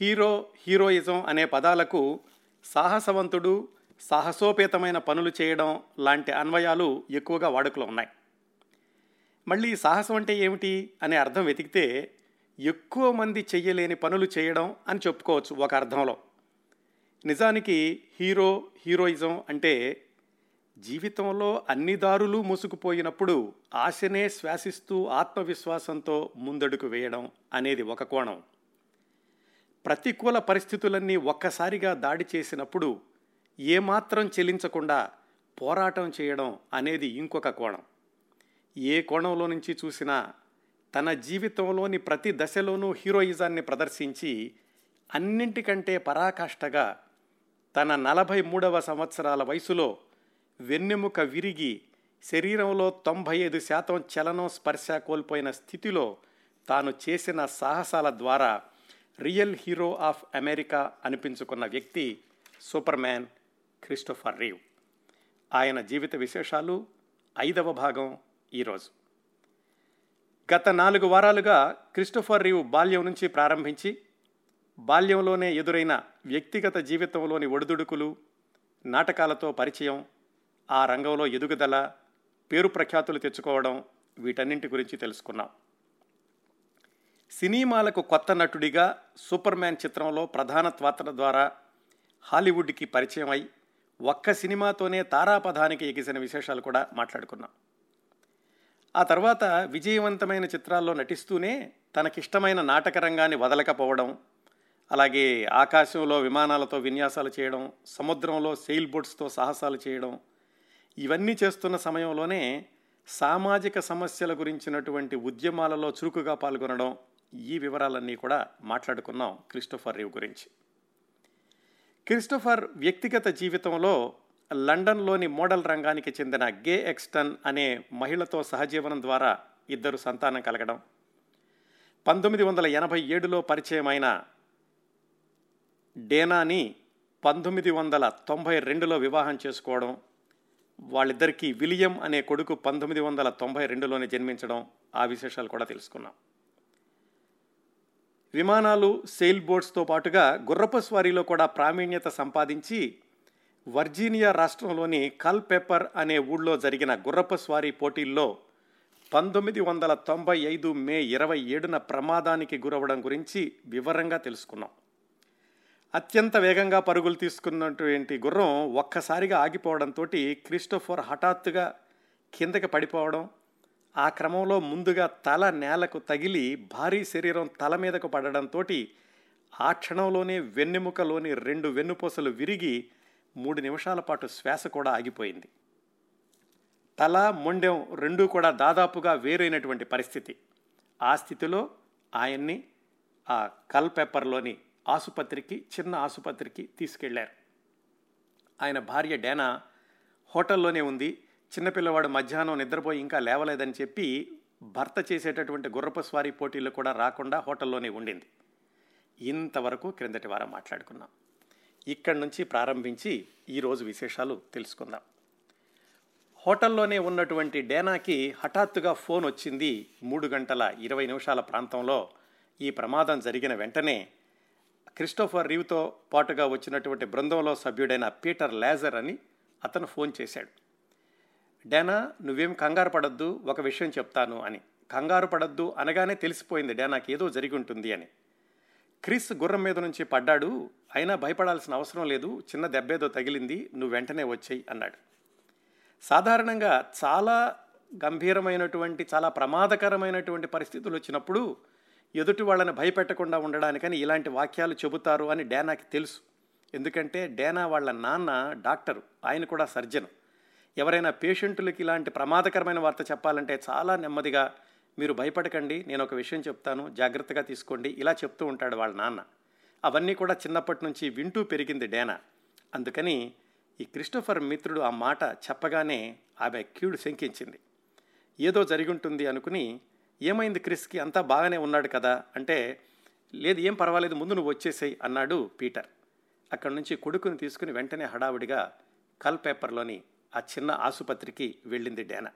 Hero heroism అనే పదాలకు సాహసవంతుడు సాహసోపేతమైన పనులు చేయడం లాంటి అన్వయాలు ఎక్కువగా వాడుకలో ఉన్నాయి. మళ్ళీ సాహసం అంటే ఏమిటి అనే అర్థం వెతికితే ఎక్కువ మంది చెయ్యలేని పనులు చేయడం అని చెప్పుకోవచ్చు ఒక అర్థంలో. నిజానికి హీరో హీరోయిజం అంటే జీవితంలో అన్ని దారులు మూసుకుపోయినప్పుడు ఆశనే శ్వాసిస్తూ ఆత్మవిశ్వాసంతో ముందడుగు వేయడం అనేది ఒక కోణం. ప్రతికూల పరిస్థితులన్నీ ఒక్కసారిగా దాడి చేసినప్పుడు ఏమాత్రం చెలించకుండా పోరాటం చేయడం అనేది ఇంకొక కోణం. ఏ కోణంలో నుంచి చూసినా తన జీవితంలోని ప్రతి దశలోనూ హీరోయిజాన్ని ప్రదర్శించి అన్నింటికంటే పరాకాష్ఠగా తన నలభై మూడవ సంవత్సరాల వయసులో వెన్నెముక విరిగి శరీరంలో తొంభై ఐదు శాతం చలనం స్పర్శ కోల్పోయిన స్థితిలో తాను చేసిన సాహసాల ద్వారా రియల్ హీరో ఆఫ్ అమెరికా అనిపించుకున్న వ్యక్తి సూపర్ మ్యాన్ క్రిస్టోఫర్ రీవ్. ఆయన జీవిత విశేషాలు ఐదవ భాగం ఈరోజు గత నాలుగు వారాలుగా క్రిస్టోఫర్ రీవ్ బాల్యం నుంచి ప్రారంభించి బాల్యంలోనే ఎదురైన వ్యక్తిగత జీవితంలోని ఒడిదుడుకులు నాటకాలతో పరిచయం ఆ రంగంలో ఎదుగుదల పేరు ప్రఖ్యాతులు తెచ్చుకోవడం వీటన్నింటి గురించి తెలుసుకున్నాం. సినిమాలకు కొత్త నటుడిగా సూపర్ మ్యాన్ చిత్రంలో ప్రధాన పాత్ర ద్వారా హాలీవుడ్కి పరిచయం అయి ఒక్క సినిమాతోనే తారాపథానికి ఎగిసిన విశేషాలు కూడా మాట్లాడుకున్నాం. ఆ తర్వాత విజయవంతమైన చిత్రాల్లో నటిస్తూనే తనకిష్టమైన నాటక రంగాన్ని వదలకపోవడం అలాగే ఆకాశంలో విమానాలతో విన్యాసాలు చేయడం సముద్రంలో సెయిల్ బోట్స్తో సాహసాలు చేయడం ఇవన్నీ చేస్తున్న సమయంలోనే సామాజిక సమస్యల గురించినటువంటి ఉద్యమాలలో చురుకుగా పాల్గొనడం ఈ వివరాలన్నీ కూడా మాట్లాడుకున్నాం క్రిస్టోఫర్ రీవ్ గురించి. క్రిస్టోఫర్ వ్యక్తిగత జీవితంలో లండన్లోని మోడల్ రంగానికి చెందిన గే ఎక్స్టన్ అనే మహిళతో సహజీవనం ద్వారా ఇద్దరు సంతానం కలగడం పంతొమ్మిది వందల ఎనభై ఏడులో పరిచయమైన డేనాని పంతొమ్మిది వందల తొంభై రెండులో వివాహం చేసుకోవడం వాళ్ళిద్దరికీ విలియం అనే కొడుకు పంతొమ్మిది వందల తొంభై రెండులోనే జన్మించడం ఆ విశేషాలు కూడా తెలుసుకున్నాం. విమానాలు సెయిల్ బోట్స్తో పాటుగా గుర్రపు స్వారీలో కూడా ప్రావీణ్యత సంపాదించి వర్జీనియా రాష్ట్రంలోని కల్ పెప్పర్ అనే ఊళ్ళో జరిగిన గుర్రపు స్వారీ పోటీల్లో పంతొమ్మిది వందల తొంభై ఐదు మే ఇరవై ఏడున ప్రమాదానికి గురవడం గురించి వివరంగా తెలుసుకున్నాం. అత్యంత వేగంగా పరుగులు తీసుకున్నటువంటి గుర్రం ఒక్కసారిగా ఆగిపోవడంతో క్రిస్టోఫర్ హఠాత్తుగా కిందకి పడిపోవడం ఆ క్రమంలో ముందుగా తల నేలకు తగిలి భారీ శరీరం తల మీదకు పడడంతో ఆ క్షణంలోనే వెన్నెముకలోని రెండు వెన్నుపూసలు విరిగి మూడు నిమిషాల పాటు శ్వాస కూడా ఆగిపోయింది. తల మొండెం రెండూ కూడా దాదాపుగా వేరైనటువంటి పరిస్థితి. ఆ స్థితిలో ఆయన్ని ఆ కల్ పేపర్లోని ఆసుపత్రికి చిన్న ఆసుపత్రికి తీసుకెళ్ళారు. ఆయన భార్య డేనా హోటల్లోనే ఉంది. చిన్నపిల్లవాడు మధ్యాహ్నం నిద్రపోయి ఇంకా లేవలేదని చెప్పి భర్త చేసేటటువంటి గుర్రపు స్వారీ పోటీలు కూడా రాకుండా హోటల్లోనే ఉండింది. ఇంతవరకు క్రిందటి వారం మాట్లాడుకున్నాం. ఇక్కడి నుంచి ప్రారంభించి ఈరోజు విశేషాలు తెలుసుకుందాం. హోటల్లోనే ఉన్నటువంటి డేనాకి హఠాత్తుగా ఫోన్ వచ్చింది మూడు గంటల ఇరవై నిమిషాల ప్రాంతంలో. ఈ ప్రమాదం జరిగిన వెంటనే క్రిస్టోఫర్ రీవ్తో పాటుగా వచ్చినటువంటి బృందంలో సభ్యుడైన పీటర్ లేజర్ అని అతను ఫోన్ చేశాడు. డేనా నువ్వేం కంగారు పడద్దు ఒక విషయం చెప్తాను అని. కంగారు పడద్దు అనగానే తెలిసిపోయింది డేనాకి ఏదో జరిగి ఉంటుంది అని. క్రిస్ గుర్రం మీద నుంచి పడ్డాడు అయినా భయపడాల్సిన అవసరం లేదు చిన్న దెబ్బేదో తగిలింది నువ్వు వెంటనే వచ్చేయి అన్నాడు. సాధారణంగా చాలా గంభీరమైనటువంటి చాలా ప్రమాదకరమైనటువంటి పరిస్థితులు వచ్చినప్పుడు ఎదుటి వాళ్ళని భయపెట్టకుండా ఉండడానికని ఇలాంటి వాక్యాలు చెబుతారు అని డేనాకి తెలుసు. ఎందుకంటే డేనా వాళ్ళ నాన్న డాక్టరు ఆయన కూడా సర్జను. ఎవరైనా పేషెంట్లకి ఇలాంటి ప్రమాదకరమైన వార్త చెప్పాలంటే చాలా నెమ్మదిగా మీరు భయపడకండి. నేను ఒక విషయం చెప్తాను. జాగ్రత్తగా తీసుకోండి. ఇలా చెప్తూ ఉంటాడు వాళ్ళ నాన్న. అవన్నీ కూడా చిన్నప్పటి నుంచి వింటూ పెరిగింది డేనా. అందుకని ఈ క్రిస్టోఫర్ మిత్రుడు ఆ మాట చెప్పగానే ఆమె కీడు శంకించింది. ఏదో జరిగి ఉంటుంది అనుకుని ఏమైంది క్రిస్కి? అంతా బాగానే ఉన్నాడు కదా? అంటే లేదు ఏం పర్వాలేదు ముందు నువ్వు వచ్చేసేయి అన్నాడు పీటర్. అక్కడి నుంచి కొడుకుని తీసుకుని వెంటనే హడావుడిగా కల్ పేపర్లోని ఆ చిన్న ఆసుపత్రికి వెళ్ళింది డేనా.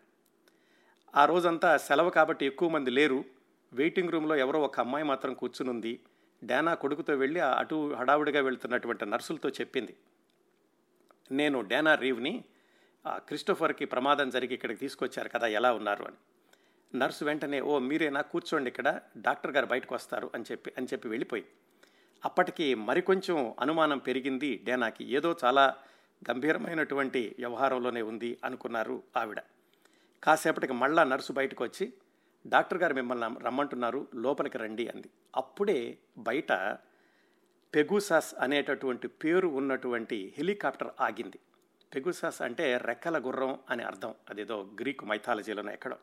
ఆ రోజంతా సెలవు కాబట్టి ఎక్కువ మంది లేరు. వెయిటింగ్ రూమ్లో ఎవరో ఒక అమ్మాయి మాత్రం కూర్చునుంది. డేనా కొడుకుతో వెళ్ళి ఆ అటు హడావుడిగా వెళ్తున్నటువంటి నర్సులతో చెప్పింది. నేను డేనా రీవ్ని క్రిస్టోఫర్కి ప్రమాదం జరిగి ఇక్కడికి తీసుకొచ్చారు కదా ఎలా ఉన్నారు అని. నర్సు వెంటనే ఓ మీరేనా? కూర్చోండి ఇక్కడ. డాక్టర్ గారు బయటకు వస్తారు అని చెప్పి అని చెప్పి వెళ్ళిపోయింది. అప్పటికి మరికొంచెం అనుమానం పెరిగింది డేనాకి. ఏదో చాలా గంభీరమైనటువంటి వ్యవహారంలోనే ఉంది అనుకున్నారు ఆవిడ. కాసేపటికి మళ్ళా నర్సు బయటకు వచ్చి డాక్టర్ గారు మిమ్మల్ని రమ్మంటున్నారు లోపలికి రండి అంది. అప్పుడే బయట పెగుసాస్ అనేటటువంటి పేరు ఉన్నటువంటి హెలికాప్టర్ ఆగింది. పెగుసాస్ అంటే రెక్కల గుర్రం అని అర్థం. అదేదో గ్రీకు మైథాలజీలోనే ఎక్కడో.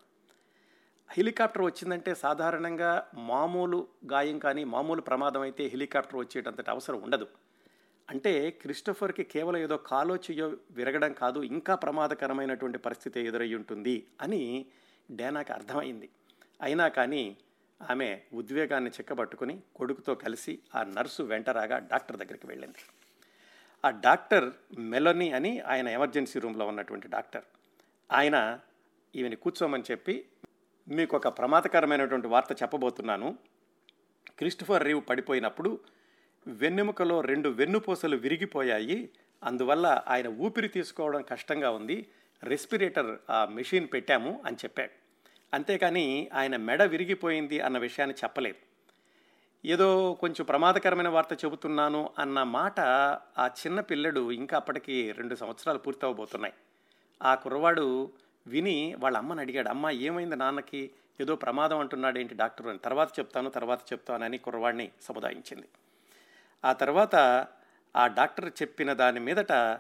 హెలికాప్టర్ వచ్చిందంటే సాధారణంగా మామూలు గాయం కానీ మామూలు ప్రమాదం అయితే హెలికాప్టర్ వచ్చేటంతటి అవసరం ఉండదు. అంటే క్రిస్టఫర్కి కేవలం ఏదో కాలో చెయ్యో విరగడం కాదు ఇంకా ప్రమాదకరమైనటువంటి పరిస్థితి ఎదురై ఉంటుంది అని డేనాకి అర్థమైంది. అయినా కానీ ఆమె ఉద్వేగాన్ని చిక్కబట్టుకుని కొడుకుతో కలిసి ఆ నర్సు వెంటరాగా డాక్టర్ దగ్గరికి వెళ్ళింది. ఆ డాక్టర్ మెలోనీ అని ఆయన ఎమర్జెన్సీ రూమ్లో ఉన్నటువంటి డాక్టర్. ఆయన ఈమెని కూర్చోమని చెప్పి మీకు ఒక ప్రమాదకరమైనటువంటి వార్త చెప్పబోతున్నాను. క్రిస్టఫర్ రీవ్ పడిపోయినప్పుడు వెన్నెముకలో రెండు వెన్నుపూసలు విరిగిపోయాయి. అందువల్ల ఆయన ఊపిరి తీసుకోవడం కష్టంగా ఉంది. రెస్పిరేటర్ ఆ మెషిన్ పెట్టాము అని చెప్పాడు అంతేకాని ఆయన మెడ విరిగిపోయింది అన్న విషయాన్ని చెప్పలేదు. ఏదో కొంచెం ప్రమాదకరమైన వార్త చెబుతున్నాను అన్న మాట ఆ చిన్న పిల్లడు ఇంకా అప్పటికి రెండు సంవత్సరాలు పూర్తవబోతున్నాయి. ఆ కుర్రవాడు విని వాళ్ళ అమ్మని అడిగాడు అమ్మ ఏమైంది నాన్నకి? ఏదో ప్రమాదం అంటున్నాడు ఏంటి డాక్టర్ అని. తర్వాత చెప్తాను తర్వాత చెప్తానని కుర్రవాడిని సముదాయించింది. ఆ తర్వాత ఆ డాక్టర్ చెప్పిన దాని మీదట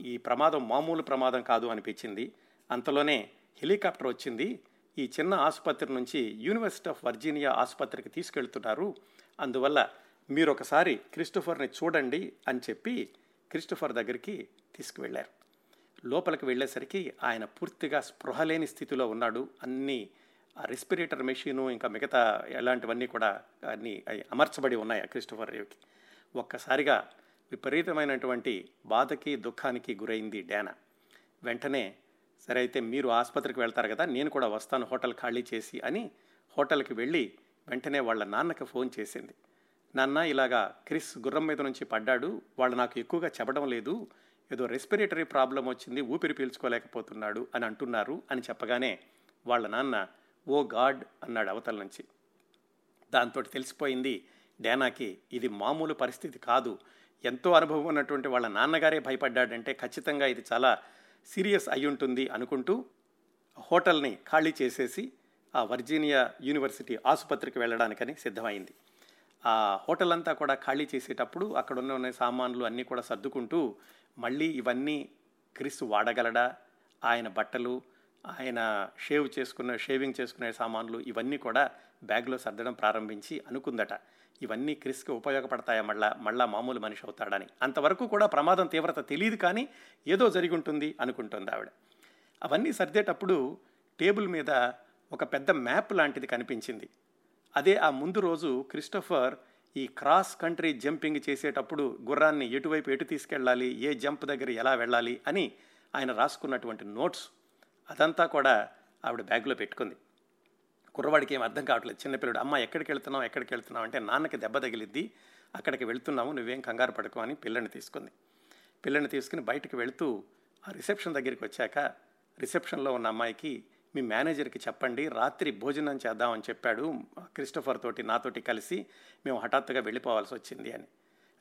ఈ ప్రమాదం మామూలు ప్రమాదం కాదు అనిపించింది. అంతలోనే హెలికాప్టర్ వచ్చింది. ఈ చిన్న ఆసుపత్రి నుంచి యూనివర్సిటీ ఆఫ్ వర్జీనియా ఆసుపత్రికి తీసుకెళ్తున్నారు. అందువల్ల మీరు ఒకసారి క్రిస్టోఫర్ని చూడండి అని చెప్పి క్రిస్టోఫర్ దగ్గరికి తీసుకువెళ్ళారు. లోపలికి వెళ్ళేసరికి ఆయన పూర్తిగా స్పృహలేని స్థితిలో ఉన్నాడు. అన్నీ ఆ రెస్పిరేటర్ మెషీను ఇంకా మిగతా ఎలాంటివన్నీ కూడా అన్ని అమర్చబడి ఉన్నాయి ఆ క్రిస్టోఫర్ రేవ్కి. ఒక్కసారిగా విపరీతమైనటువంటి బాధకి దుఃఖానికి గురైంది డానా. వెంటనే సరే అయితే మీరు ఆసుపత్రికి వెళ్తారు కదా నేను కూడా వస్తాను హోటల్ ఖాళీ చేసి అని హోటల్కి వెళ్ళి వెంటనే వాళ్ళ నాన్నకి ఫోన్ చేసింది. నాన్న ఇలాగా క్రిస్ గుర్రం మీద నుంచి పడ్డాడు వాళ్ళు నాకు ఎక్కువగా చెప్పడం లేదు ఏదో రెస్పిరేటరీ ప్రాబ్లం వచ్చింది ఊపిరి పీల్చుకోలేకపోతున్నాడు అని అంటున్నారు అని చెప్పగానే వాళ్ళ నాన్న ఓ గాడ్ అన్నాడు అవతల నుంచి. దాంతో తెలిసిపోయింది డేనాకి ఇది మామూలు పరిస్థితి కాదు. ఎంతో అనుభవం ఉన్నటువంటి వాళ్ళ నాన్నగారే భయపడ్డాడంటే ఖచ్చితంగా ఇది చాలా సీరియస్ అయ్యుంటుంది ఉంటుంది అనుకుంటూ హోటల్ని ఖాళీ చేసేసి ఆ వర్జీనియా యూనివర్సిటీ ఆసుపత్రికి వెళ్ళడానికని సిద్ధమైంది. ఆ హోటల్ అంతా కూడా ఖాళీ చేసేటప్పుడు అక్కడ ఉన్న సామాన్లు అన్నీ కూడా సర్దుకుంటూ మళ్ళీ ఇవన్నీ క్రిస్ వాడగలడా? ఆయన బట్టలు ఆయన షేవ్ చేసుకున్న షేవింగ్ చేసుకునే సామాన్లు ఇవన్నీ కూడా బ్యాగ్లో సర్దడం ప్రారంభించి అనుకుందట. ఇవన్నీ క్రిస్కి ఉపయోగపడతాయా మళ్ళా? మళ్ళా మామూలు మనిషి అవుతాడని. అంతవరకు కూడా ప్రమాదం తీవ్రత తెలియదు కానీ ఏదో జరిగి ఉంటుంది అనుకుంటుంది ఆవిడ. అవన్నీ సర్దేటప్పుడు టేబుల్ మీద ఒక పెద్ద మ్యాప్ లాంటిది కనిపించింది. అదే ఆ ముందు రోజు క్రిస్టోఫర్ ఈ క్రాస్ కంట్రీ జంపింగ్ చేసేటప్పుడు గుర్రాన్ని ఎటువైపు ఎటు తీసుకెళ్ళాలి? ఏ జంప్ దగ్గర ఎలా వెళ్ళాలి? అని ఆయన రాసుకున్నటువంటి నోట్స్ అదంతా కూడా ఆవిడ బ్యాగ్లో పెట్టుకుంది. కుర్రవాడికి ఏం అర్థం కావట్లేదు. చిన్నపిల్లడు అమ్మ ఎక్కడికి వెళ్తున్నావు? ఎక్కడికి వెళ్తున్నావు? అంటే నాన్నకి దెబ్బ తగిలిద్ది. అక్కడికి వెళ్తున్నాము నువ్వేం కంగారు పడుకో అని పిల్లని తీసుకుంది. పిల్లని తీసుకుని బయటకు వెళుతూ ఆ రిసెప్షన్ దగ్గరికి వచ్చాక రిసెప్షన్లో ఉన్న అమ్మాయికి మీ మేనేజర్కి చెప్పండి. రాత్రి భోజనం చేద్దామని చెప్పాడు క్రిస్టఫర్ తోటి నాతోటి కలిసి మేము హఠాత్తుగా వెళ్ళిపోవాల్సి వచ్చింది అని.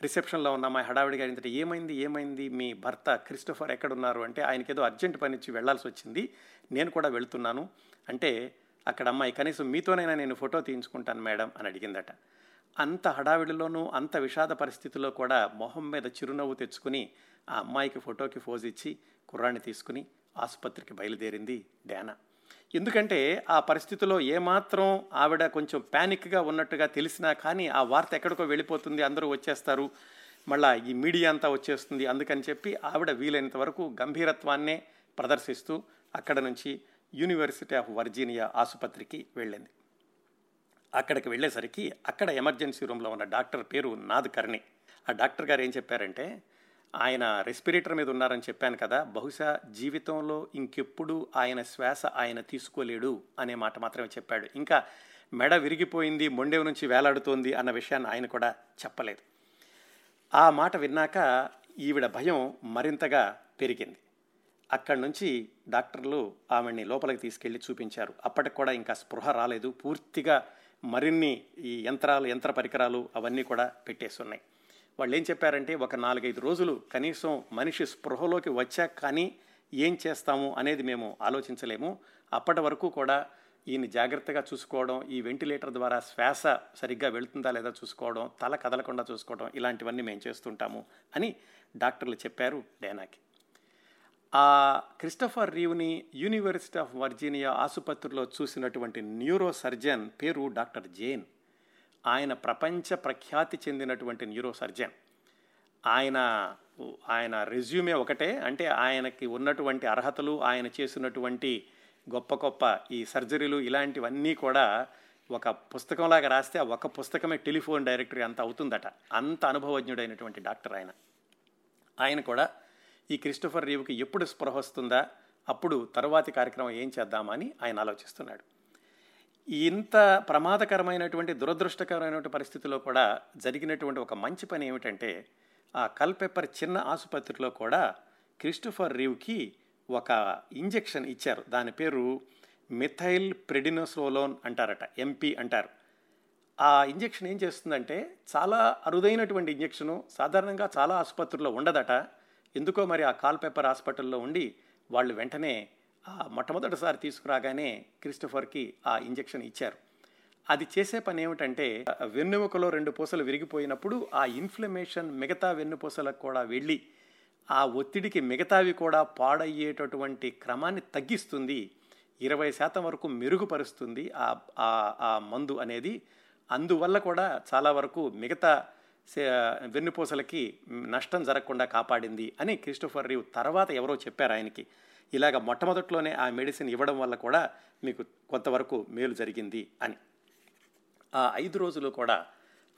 రిసెప్షన్లో ఉన్న మా హడావిడిగా అడిగితే ఏమైంది ఏమైంది? మీ భర్త క్రిస్టోఫర్ ఎక్కడున్నారు? అంటే ఆయనకి ఏదో అర్జెంట్ పని ఇచ్చి వెళ్ళాల్సి వచ్చింది. నేను కూడా వెళుతున్నాను. అంటే అక్కడ అమ్మాయి కనీసం మీతోనైనా నేను ఫోటో తీయించుకుంటాను మేడం అని అడిగిందట. అంత హడావిడిలోనూ అంత విషాద పరిస్థితిలో కూడా మొహం మీద చిరునవ్వు తెచ్చుకుని ఆ అమ్మాయికి ఫోటోకి ఫోజ్ ఇచ్చి కుర్రాన్ని తీసుకుని ఆసుపత్రికి బయలుదేరింది డానా. ఎందుకంటే ఆ పరిస్థితిలో ఏమాత్రం ఆవిడ కొంచెం ప్యానిక్గా ఉన్నట్టుగా తెలిసినా కానీ ఆ వార్త ఎక్కడికో వెళ్ళిపోతుంది అందరూ వచ్చేస్తారు మళ్ళా ఈ మీడియా అంతా వచ్చేస్తుంది అందుకని చెప్పి ఆవిడ వీలైనంత వరకు గంభీరత్వాన్నే ప్రదర్శిస్తూ అక్కడ నుంచి యూనివర్సిటీ ఆఫ్ వర్జీనియా ఆసుపత్రికి వెళ్ళింది. అక్కడికి వెళ్ళేసరికి అక్కడ ఎమర్జెన్సీ రూమ్లో ఉన్న డాక్టర్ పేరు నాద్ కర్ణి. ఆ డాక్టర్ గారు ఏం చెప్పారంటే ఆయన రెస్పిరేటర్ మీద ఉన్నారని చెప్పాను కదా బహుశా జీవితంలో ఇంకెప్పుడు ఆయన శ్వాస ఆయన తీసుకోలేడు అనే మాట మాత్రమే చెప్పాడు. ఇంకా మెడ విరిగిపోయింది మొండెవు నుంచి వేలాడుతోంది అన్న విషయాన్ని ఆయన కూడా చెప్పలేదు. ఆ మాట విన్నాక ఈవిడ భయం మరింతగా పెరిగింది. అక్కడి నుంచి డాక్టర్లు ఆమెని లోపలికి తీసుకెళ్ళి చూపించారు. అప్పటికి కూడా ఇంకా స్పృహ రాలేదు. పూర్తిగా మరిన్ని ఈ యంత్రాలు యంత్ర పరికరాలు అవన్నీ కూడా పెట్టేస్తున్నాయి వాళ్ళు ఏం చెప్పారంటే ఒక నాలుగైదు రోజులు కనీసం మనిషి స్పృహలోకి వచ్చాక కానీ ఏం చేస్తాము అనేది మేము ఆలోచించలేము. అప్పటి వరకు కూడా ఈయన జాగ్రత్తగా చూసుకోవడం ఈ వెంటిలేటర్ ద్వారా శ్వాస సరిగ్గా వెళుతుందా లేదా చూసుకోవడం తల కదలకుండా చూసుకోవడం ఇలాంటివన్నీ మేము చేస్తుంటాము అని డాక్టర్లు చెప్పారు డేనాకి. ఆ క్రిస్టఫర్ రీవ్ని యూనివర్సిటీ ఆఫ్ వర్జీనియా ఆసుపత్రిలో చూసినటువంటి న్యూరో సర్జన్ పేరు డాక్టర్ జేన్. ఆయన ప్రపంచ ప్రఖ్యాతి చెందినటువంటి న్యూరో సర్జన్ ఆయన ఆయన రెజ్యూమే ఒకటే అంటే ఆయనకి ఉన్నటువంటి అర్హతలు ఆయన చేసినటువంటి గొప్ప గొప్ప ఈ సర్జరీలు ఇలాంటివన్నీ కూడా ఒక పుస్తకంలాగా రాస్తే ఒక పుస్తకమే టెలిఫోన్ డైరెక్టరీ అంత అవుతుందట. అంత అనుభవజ్ఞుడైనటువంటి డాక్టర్ ఆయన. ఆయన కూడా ఈ క్రిస్టఫర్ రీవ్కి ఎప్పుడు స్పృహ వస్తుందా అప్పుడు తరువాతి కార్యక్రమం ఏం చేద్దామని ఆయన ఆలోచిస్తున్నాడు. ఇంత ప్రమాదకరమైనటువంటి దురదృష్టకరమైనటువంటి పరిస్థితిలో కూడా జరిగినటువంటి ఒక మంచి పని ఏమిటంటే ఆ కల్పెప్పర్ చిన్న ఆసుపత్రిలో కూడా క్రిస్టఫర్ రీవ్కి ఒక ఇంజెక్షన్ ఇచ్చారు. దాని పేరు మిథైల్ ప్రెడినోసోలోన్ అంటారట ఎంపీ అంటారు. ఆ ఇంజెక్షన్ ఏం చేస్తుందంటే చాలా అరుదైనటువంటి ఇంజెక్షను సాధారణంగా చాలా ఆసుపత్రుల్లో ఉండదట. ఎందుకో మరి ఆ కాల్ పేపర్ హాస్పిటల్లో ఉండి వాళ్ళు వెంటనే మొట్టమొదటిసారి తీసుకురాగానే క్రిస్టఫర్కి ఆ ఇంజెక్షన్ ఇచ్చారు. అది చేసే పని ఏమిటంటే వెన్నుముకలో రెండు పూసలు విరిగిపోయినప్పుడు ఆ ఇన్ఫ్లమేషన్ మిగతా వెన్నుపూసలకు కూడా వెళ్ళి ఆ ఒత్తిడికి మిగతావి కూడా పాడయ్యేటటువంటి క్రమాన్ని తగ్గిస్తుంది. ఇరవై శాతం వరకు మెరుగుపరుస్తుంది ఆ ఆ మందు అనేది. అందువల్ల కూడా చాలా వరకు మిగతా వెన్నుపూసలకి నష్టం జరగకుండా కాపాడింది అని క్రిస్టోఫర్ రీవ్ తర్వాత ఎవరో చెప్పారు ఆయనకి. ఇలాగ మొట్టమొదట్లోనే ఆ మెడిసిన్ ఇవ్వడం వల్ల కూడా మీకు కొంతవరకు మేలు జరిగింది అని. ఆ ఐదు రోజులు కూడా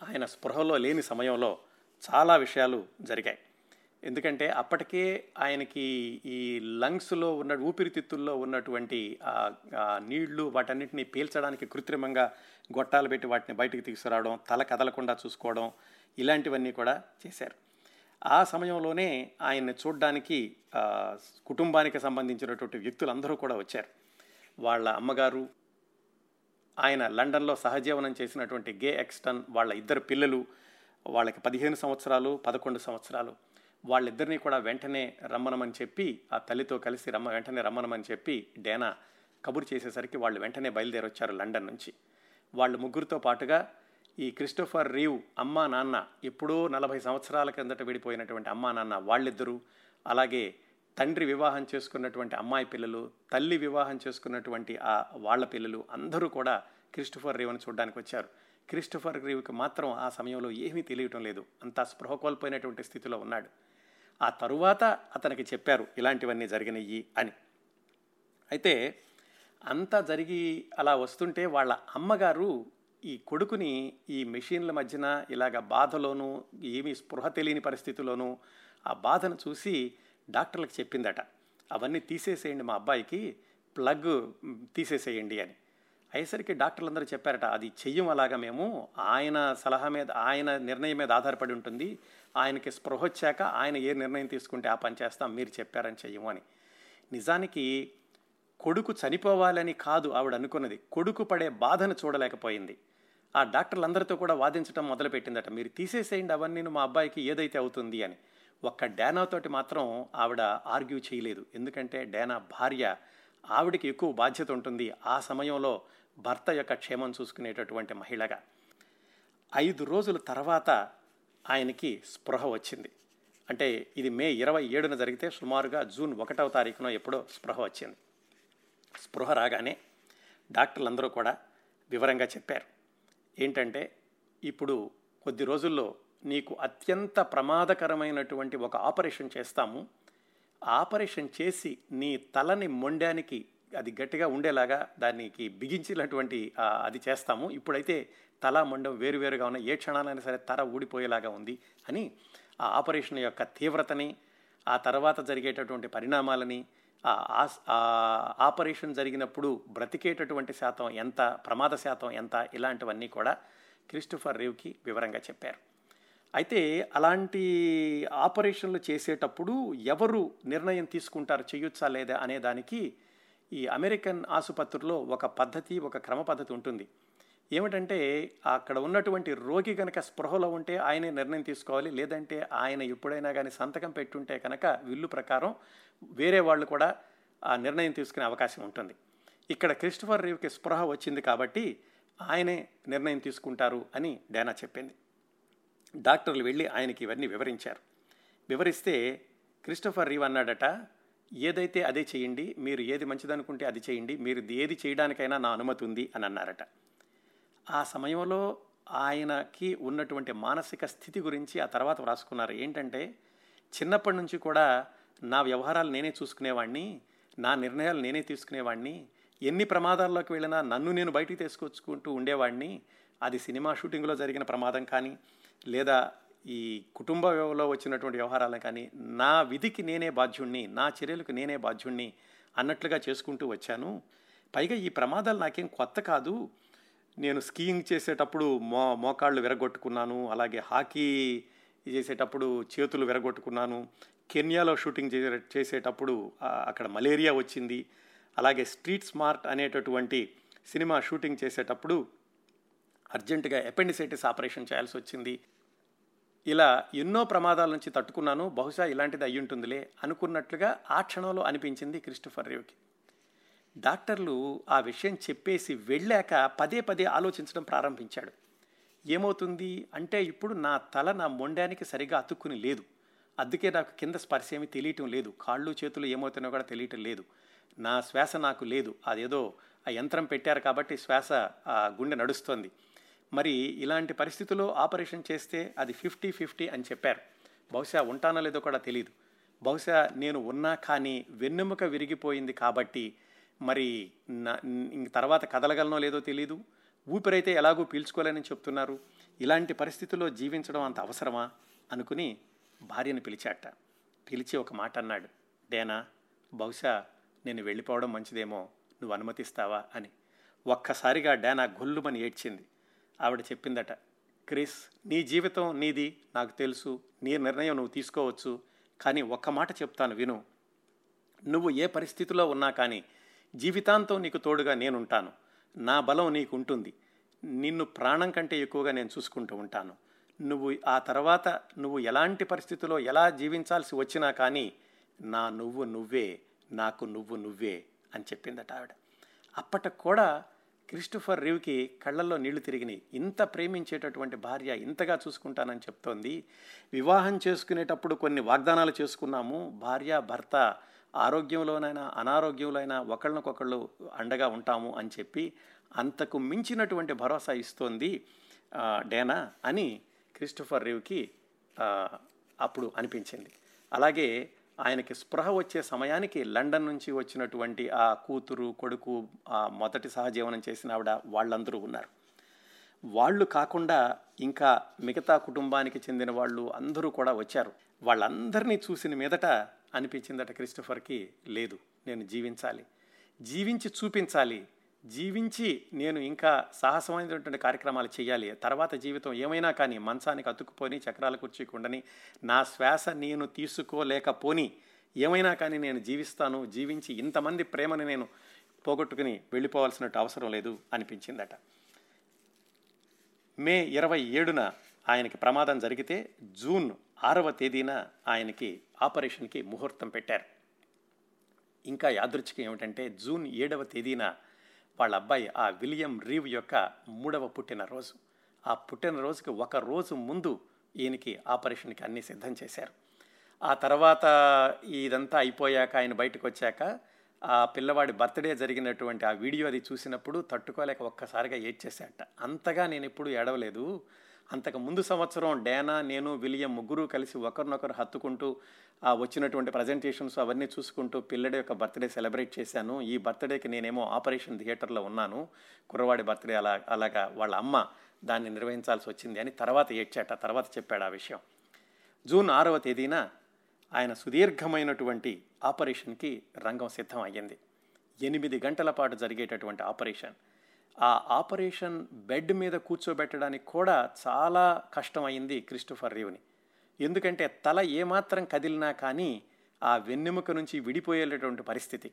ఆయన స్పృహలో లేని సమయంలో చాలా విషయాలు జరిగాయి. ఎందుకంటే అప్పటికే ఆయనకి ఈ లంగ్స్లో ఉన్న ఊపిరితిత్తుల్లో ఉన్నటువంటి నీళ్ళు వాటన్నిటిని పీల్చడానికి కృత్రిమంగా గొట్టాలు పెట్టి వాటిని బయటికి తీసుకురావడం తల కదలకుండా చూసుకోవడం ఇలాంటివన్నీ కూడా చేశారు. ఆ సమయంలోనే ఆయన్ని చూడడానికి కుటుంబానికి సంబంధించినటువంటి వ్యక్తులందరూ కూడా వచ్చారు. వాళ్ళ అమ్మగారు ఆయన లండన్లో సహజీవనం చేసినటువంటి గే ఎక్స్టన్ వాళ్ళ ఇద్దరు పిల్లలు వాళ్ళకి పదిహేను సంవత్సరాలు పదకొండు సంవత్సరాలు. వాళ్ళిద్దరినీ కూడా వెంటనే రమ్మనమని చెప్పి ఆ తల్లితో కలిసి రమ్మ వెంటనే రమ్మనమని చెప్పి డేనా కబురు చేసేసరికి వాళ్ళు వెంటనే బయలుదేరొచ్చారు లండన్ నుంచి. వాళ్ళు ముగ్గురితో పాటుగా ఈ క్రిస్టోఫర్ రీవ్ అమ్మా నాన్న ఎప్పుడో నలభై సంవత్సరాల క్రిందట విడిపోయినటువంటి అమ్మా నాన్న వాళ్ళిద్దరూ అలాగే తండ్రి వివాహం చేసుకున్నటువంటి అమ్మాయి పిల్లలు తల్లి వివాహం చేసుకున్నటువంటి ఆ వాళ్ళ పిల్లలు అందరూ కూడా క్రిస్టోఫర్ రీవ్ని చూడడానికి వచ్చారు. క్రిస్టోఫర్ రీవ్కి మాత్రం ఆ సమయంలో ఏమీ తెలియటం లేదు. అంతా స్పృహ కోల్పోయినటువంటి స్థితిలో ఉన్నాడు. ఆ తరువాత అతనికి చెప్పారు ఇలాంటివన్నీ జరిగినయ్యి అని. అయితే అంతా జరిగి అలా వస్తుంటే వాళ్ళ అమ్మగారు ఈ కొడుకుని ఈ మెషిన్ల మధ్యన ఇలాగ బాధలోనూ ఏమీ స్పృహ తెలియని పరిస్థితిలోనూ ఆ బాధను చూసి డాక్టర్లకు చెప్పిందట. అవన్నీ తీసేసేయండి మా అబ్బాయికి ప్లగ్ తీసేసేయండి అని. అయ్యేసరికి డాక్టర్లు అందరూ చెప్పారట అది చెయ్యం అలాగా మేము. ఆయన సలహా మీద ఆయన నిర్ణయం మీద ఆధారపడి ఉంటుంది. ఆయనకి స్పృహ వచ్చాక ఆయన ఏ నిర్ణయం తీసుకుంటే ఆ పని చేస్తాం మీరు చెప్పారని చెయ్యము అని. నిజానికి కొడుకు చనిపోవాలని కాదు ఆవిడ అనుకున్నది. కొడుకు పడే బాధను చూడలేకపోయింది. ఆ డాక్టర్లందరితో కూడా వాదించడం మొదలుపెట్టిందట. మీరు తీసేసేయండి అవన్నీ మా అబ్బాయికి ఏదైతే అవుతుంది అని. ఒక్క డేనాతోటి మాత్రం ఆవిడ ఆర్గ్యూ చేయలేదు. ఎందుకంటే డేనా భార్య ఆవిడకి ఎక్కువ బాధ్యత ఉంటుంది ఆ సమయంలో భర్త యొక్క క్షేమం చూసుకునేటటువంటి మహిళగా. ఐదు రోజుల తర్వాత ఆయనకి స్పృహ వచ్చింది. అంటే ఇది మే ఇరవై ఏడున జరిగితే సుమారుగా జూన్ ఒకటవ తారీఖున ఎప్పుడో స్పృహ వచ్చింది. స్పృహ రాగానే డాక్టర్లందరూ కూడా వివరంగా చెప్పారు. ఏంటంటే ఇప్పుడు కొద్ది రోజుల్లో నీకు అత్యంత ప్రమాదకరమైనటువంటి ఒక ఆపరేషన్ చేస్తాము. ఆపరేషన్ చేసి నీ తలని మొండానికి అది గట్టిగా ఉండేలాగా దానికి బిగించినటువంటి అది చేస్తాము. ఇప్పుడైతే తల మొండం వేరువేరుగా ఉన్న ఏ క్షణాలైనా సరే తల ఊడిపోయేలాగా ఉంది అని ఆ ఆపరేషన్ యొక్క తీవ్రతని ఆ తర్వాత జరిగేటటువంటి పరిణామాలని ఆపరేషన్ జరిగినప్పుడు బ్రతికేటటువంటి శాతం ఎంత ప్రమాద శాతం ఎంత ఇలాంటివన్నీ కూడా క్రిస్టోఫర్ రేవ్కి వివరంగా చెప్పారు. అయితే అలాంటి ఆపరేషన్లు చేసేటప్పుడు ఎవరు నిర్ణయం తీసుకుంటారు చేయొచ్చా లేదా అనే దానికి ఈ అమెరికన్ ఆసుపత్రిలో ఒక పద్ధతి ఒక క్రమ పద్ధతి ఉంటుంది. ఏమిటంటే అక్కడ ఉన్నటువంటి రోగి కనుక స్పృహలో ఉంటే ఆయనే నిర్ణయం తీసుకోవాలి లేదంటే ఆయన ఎప్పుడైనా కానీ సంతకం పెట్టుంటే కనుక విల్లు ప్రకారం వేరే వాళ్ళు కూడా ఆ నిర్ణయం తీసుకునే అవకాశం ఉంటుంది. ఇక్కడ క్రిస్టఫర్ రీవ్కి స్పృహ వచ్చింది కాబట్టి ఆయనే నిర్ణయం తీసుకుంటారు అని డేనా చెప్పింది. డాక్టర్లు వెళ్ళి ఆయనకి ఇవన్నీ వివరించారు. వివరిస్తే క్రిస్టఫర్ రీవ్ అన్నాడట ఏదైతే అదే చేయండి మీరు ఏది మంచిదనుకుంటే అది చేయండి మీరు ఏది చేయడానికైనా నా అనుమతి ఉంది అని అన్నారట. ఆ సమయంలో ఆయనకి ఉన్నటువంటి మానసిక స్థితి గురించి ఆ తర్వాత వ్రాసుకున్నారు. ఏంటంటే చిన్నప్పటి నుంచి కూడా నా వ్యవహారాలు నేనే చూసుకునేవాడిని నా నిర్ణయాలు నేనే తీసుకునేవాడిని ఎన్ని ప్రమాదాల్లోకి వెళ్ళినా నన్ను నేను బయటికి తీసుకొచ్చుకుంటూ ఉండేవాడిని అది సినిమా షూటింగ్లో జరిగిన ప్రమాదం కానీ లేదా ఈ కుటుంబంలో వచ్చినటువంటి వ్యవహారాలను కానీ నా విధికి నేనే బాధ్యుణ్ణి నా చర్యలకు నేనే బాధ్యుణ్ణి అన్నట్లుగా చేసుకుంటూ వచ్చాను. పైగా ఈ ప్రమాదాలు నాకేం కొత్త కాదు. నేను స్కీయింగ్ చేసేటప్పుడు మో మోకాళ్ళు విరగొట్టుకున్నాను అలాగే హాకీ చేసేటప్పుడు చేతులు విరగొట్టుకున్నాను కెన్యాలో షూటింగ్ చేసే చేసేటప్పుడు అక్కడ మలేరియా వచ్చింది. అలాగే స్ట్రీట్ స్మార్ట్ అనేటటువంటి సినిమా షూటింగ్ చేసేటప్పుడు అర్జెంటుగా అపెండిసైటిస్ ఆపరేషన్ చేయాల్సి వచ్చింది. ఇలా ఎన్నో ప్రమాదాల నుంచి తట్టుకున్నాను. బహుశా ఇలాంటిది అయ్యి ఉంటుందిలే అనుకున్నట్లుగా ఆ క్షణంలో అనిపించింది క్రిస్టఫర్ రేవ్కి. డాక్టర్లు ఆ విషయం చెప్పేసి వెళ్ళాక పదే పదే ఆలోచించడం ప్రారంభించాడు. ఏమవుతుంది అంటే ఇప్పుడు నా తల నా మొండానికి సరిగా అతుక్కుని లేదు. అందుకే నాకు కింద స్పర్శ ఏమీ తెలియటం లేదు. కాళ్ళు చేతులు ఏమవుతున్నాయో కూడా తెలియటం లేదు. నా శ్వాస నాకు లేదు. అదేదో ఆ యంత్రం పెట్టారు కాబట్టి శ్వాస ఆ గుండె నడుస్తోంది. మరి ఇలాంటి పరిస్థితుల్లో ఆపరేషన్ చేస్తే అది ఫిఫ్టీ ఫిఫ్టీ అని చెప్పారు. బహుశా ఉంటానో లేదో కూడా తెలియదు బహుశా నేను ఉన్నా కానీ వెన్నెముక విరిగిపోయింది కాబట్టి మరి ఇంక తర్వాత కదలగలనో లేదో తెలియదు ఊపిరైతే ఎలాగూ పీల్చుకోలేనని చెప్తున్నారు. ఇలాంటి పరిస్థితుల్లో జీవించడం అంత అవసరమా? అనుకుని భార్యను పిలిచాట. పిలిచి ఒక మాట అన్నాడు. డేనా బహుశా నేను వెళ్ళిపోవడం మంచిదేమో నువ్వు అనుమతిస్తావా? అని. ఒక్కసారిగా డేనా గొల్లుమని ఏడ్చింది. ఆవిడ చెప్పిందట క్రిస్ నీ జీవితం నీది నాకు తెలుసు నీ నిర్ణయం నువ్వు తీసుకోవచ్చు కానీ ఒక్క మాట చెప్తాను విను. నువ్వు ఏ పరిస్థితిలో ఉన్నా కానీ జీవితాంతం నీకు తోడుగా నేనుంటాను. నా బలం నీకు ఉంటుంది నిన్ను ప్రాణం కంటే ఎక్కువగా నేను చూసుకుంటూ ఉంటాను. నువ్వు ఆ తర్వాత నువ్వు ఎలాంటి పరిస్థితిలో ఎలా జీవించాల్సి వచ్చినా కానీ నా నువ్వు నువ్వే నాకు నువ్వు నువ్వే అని చెప్పిందట ఆవిడ. అప్పటికి కూడా క్రిస్టోఫర్ రివ్కి కళ్ళల్లో నీళ్ళు తిరిగినాయి ఇంత ప్రేమించేటటువంటి భార్య ఇంతగా చూసుకుంటానని చెప్తోంది. వివాహం చేసుకునేటప్పుడు కొన్ని వాగ్దానాలు చేసుకున్నాము. భార్య భర్త ఆరోగ్యంలోనైనా అనారోగ్యంలోనైనా ఒకళ్ళనొకళ్ళు అండగా ఉంటాము అని చెప్పి అంతకు మించినటువంటి భరోసా ఇస్తోంది డేనా అని క్రిస్టఫర్ రివ్కి అప్పుడు అనిపించింది. అలాగే ఆయనకి స్పృహ వచ్చే సమయానికి లండన్ నుంచి వచ్చినటువంటి ఆ కూతురు కొడుకు ఆ మొదటి సహజీవనం చేసిన ఆవిడ వాళ్ళందరూ ఉన్నారు. వాళ్ళు కాకుండా ఇంకా మిగతా కుటుంబానికి చెందిన వాళ్ళు అందరూ కూడా వచ్చారు. వాళ్ళందరినీ చూసిన మీదట అనిపించిందట క్రిస్టఫర్కి లేదు నేను జీవించాలి. జీవించి చూపించాలి. జీవించి నేను ఇంకా సాహసమైనటువంటి కార్యక్రమాలు చేయాలి. తర్వాత జీవితం ఏమైనా కానీ మంచానికి అతుక్కుపోని చక్రాల కుర్చీకుండని నా శ్వాస నేను తీసుకోలేకపోని ఏమైనా కానీ నేను జీవిస్తాను జీవించి ఇంతమంది ప్రేమని నేను పోగొట్టుకుని వెళ్ళిపోవాల్సినట్టు అవసరం లేదు అనిపించిందట. మే ఇరవై ఏడున ఆయనకి ప్రమాదం జరిగితే జూన్ ఆరవ తేదీన ఆయనకి ఆపరేషన్కి ముహూర్తం పెట్టారు. ఇంకా యాదృచ్ఛికం ఏమిటంటే జూన్ ఏడవ తేదీన వాళ్ళ అబ్బాయి ఆ విలియం రీవ్ యొక్క మూడవ పుట్టినరోజు. ఆ పుట్టినరోజుకి ఒక రోజు ముందు ఈయనకి ఆపరేషన్కి అన్నీ సిద్ధం చేశారు. ఆ తర్వాత ఇదంతా అయిపోయాక ఆయన బయటకు వచ్చాక ఆ పిల్లవాడి బర్త్డే జరిగినటువంటి ఆ వీడియో అది చూసినప్పుడు తట్టుకోలేక ఒక్కసారిగా ఏడ్చేశాట అంతగా నేను ఎప్పుడు ఏడవలేదు. అంతకు ముందు సంవత్సరం డేనా నేను విలియం ముగ్గురు కలిసి ఒకరినొకరు హత్తుకుంటూ ఆ వచ్చినటువంటి ప్రజెంటేషన్స్ అవన్నీ చూసుకుంటూ పిల్లడి యొక్క బర్త్డే సెలబ్రేట్ చేశాను. ఈ బర్త్డేకి నేనేమో ఆపరేషన్ థియేటర్లో ఉన్నాను. కుర్రవాడి బర్త్డే అలా అలాగా వాళ్ళ అమ్మ దాన్ని నిర్వహించాల్సి వచ్చింది అని తర్వాత ఏడ్చాట తర్వాత చెప్పాడు ఆ విషయం. జూన్ ఆరవ తేదీన ఆయన సుదీర్ఘమైనటువంటి ఆపరేషన్కి రంగం సిద్ధం అయ్యింది. ఎనిమిది గంటల పాటు జరిగేటటువంటి ఆపరేషన్. ఆ ఆపరేషన్ బెడ్ మీద కూర్చోబెట్టడానికి కూడా చాలా కష్టం అయింది క్రిస్టోఫర్ రీవ్ని. ఎందుకంటే తల ఏమాత్రం కదిలినా కానీ ఆ వెన్నెముక నుంచి విడిపోయేటటువంటి పరిస్థితి.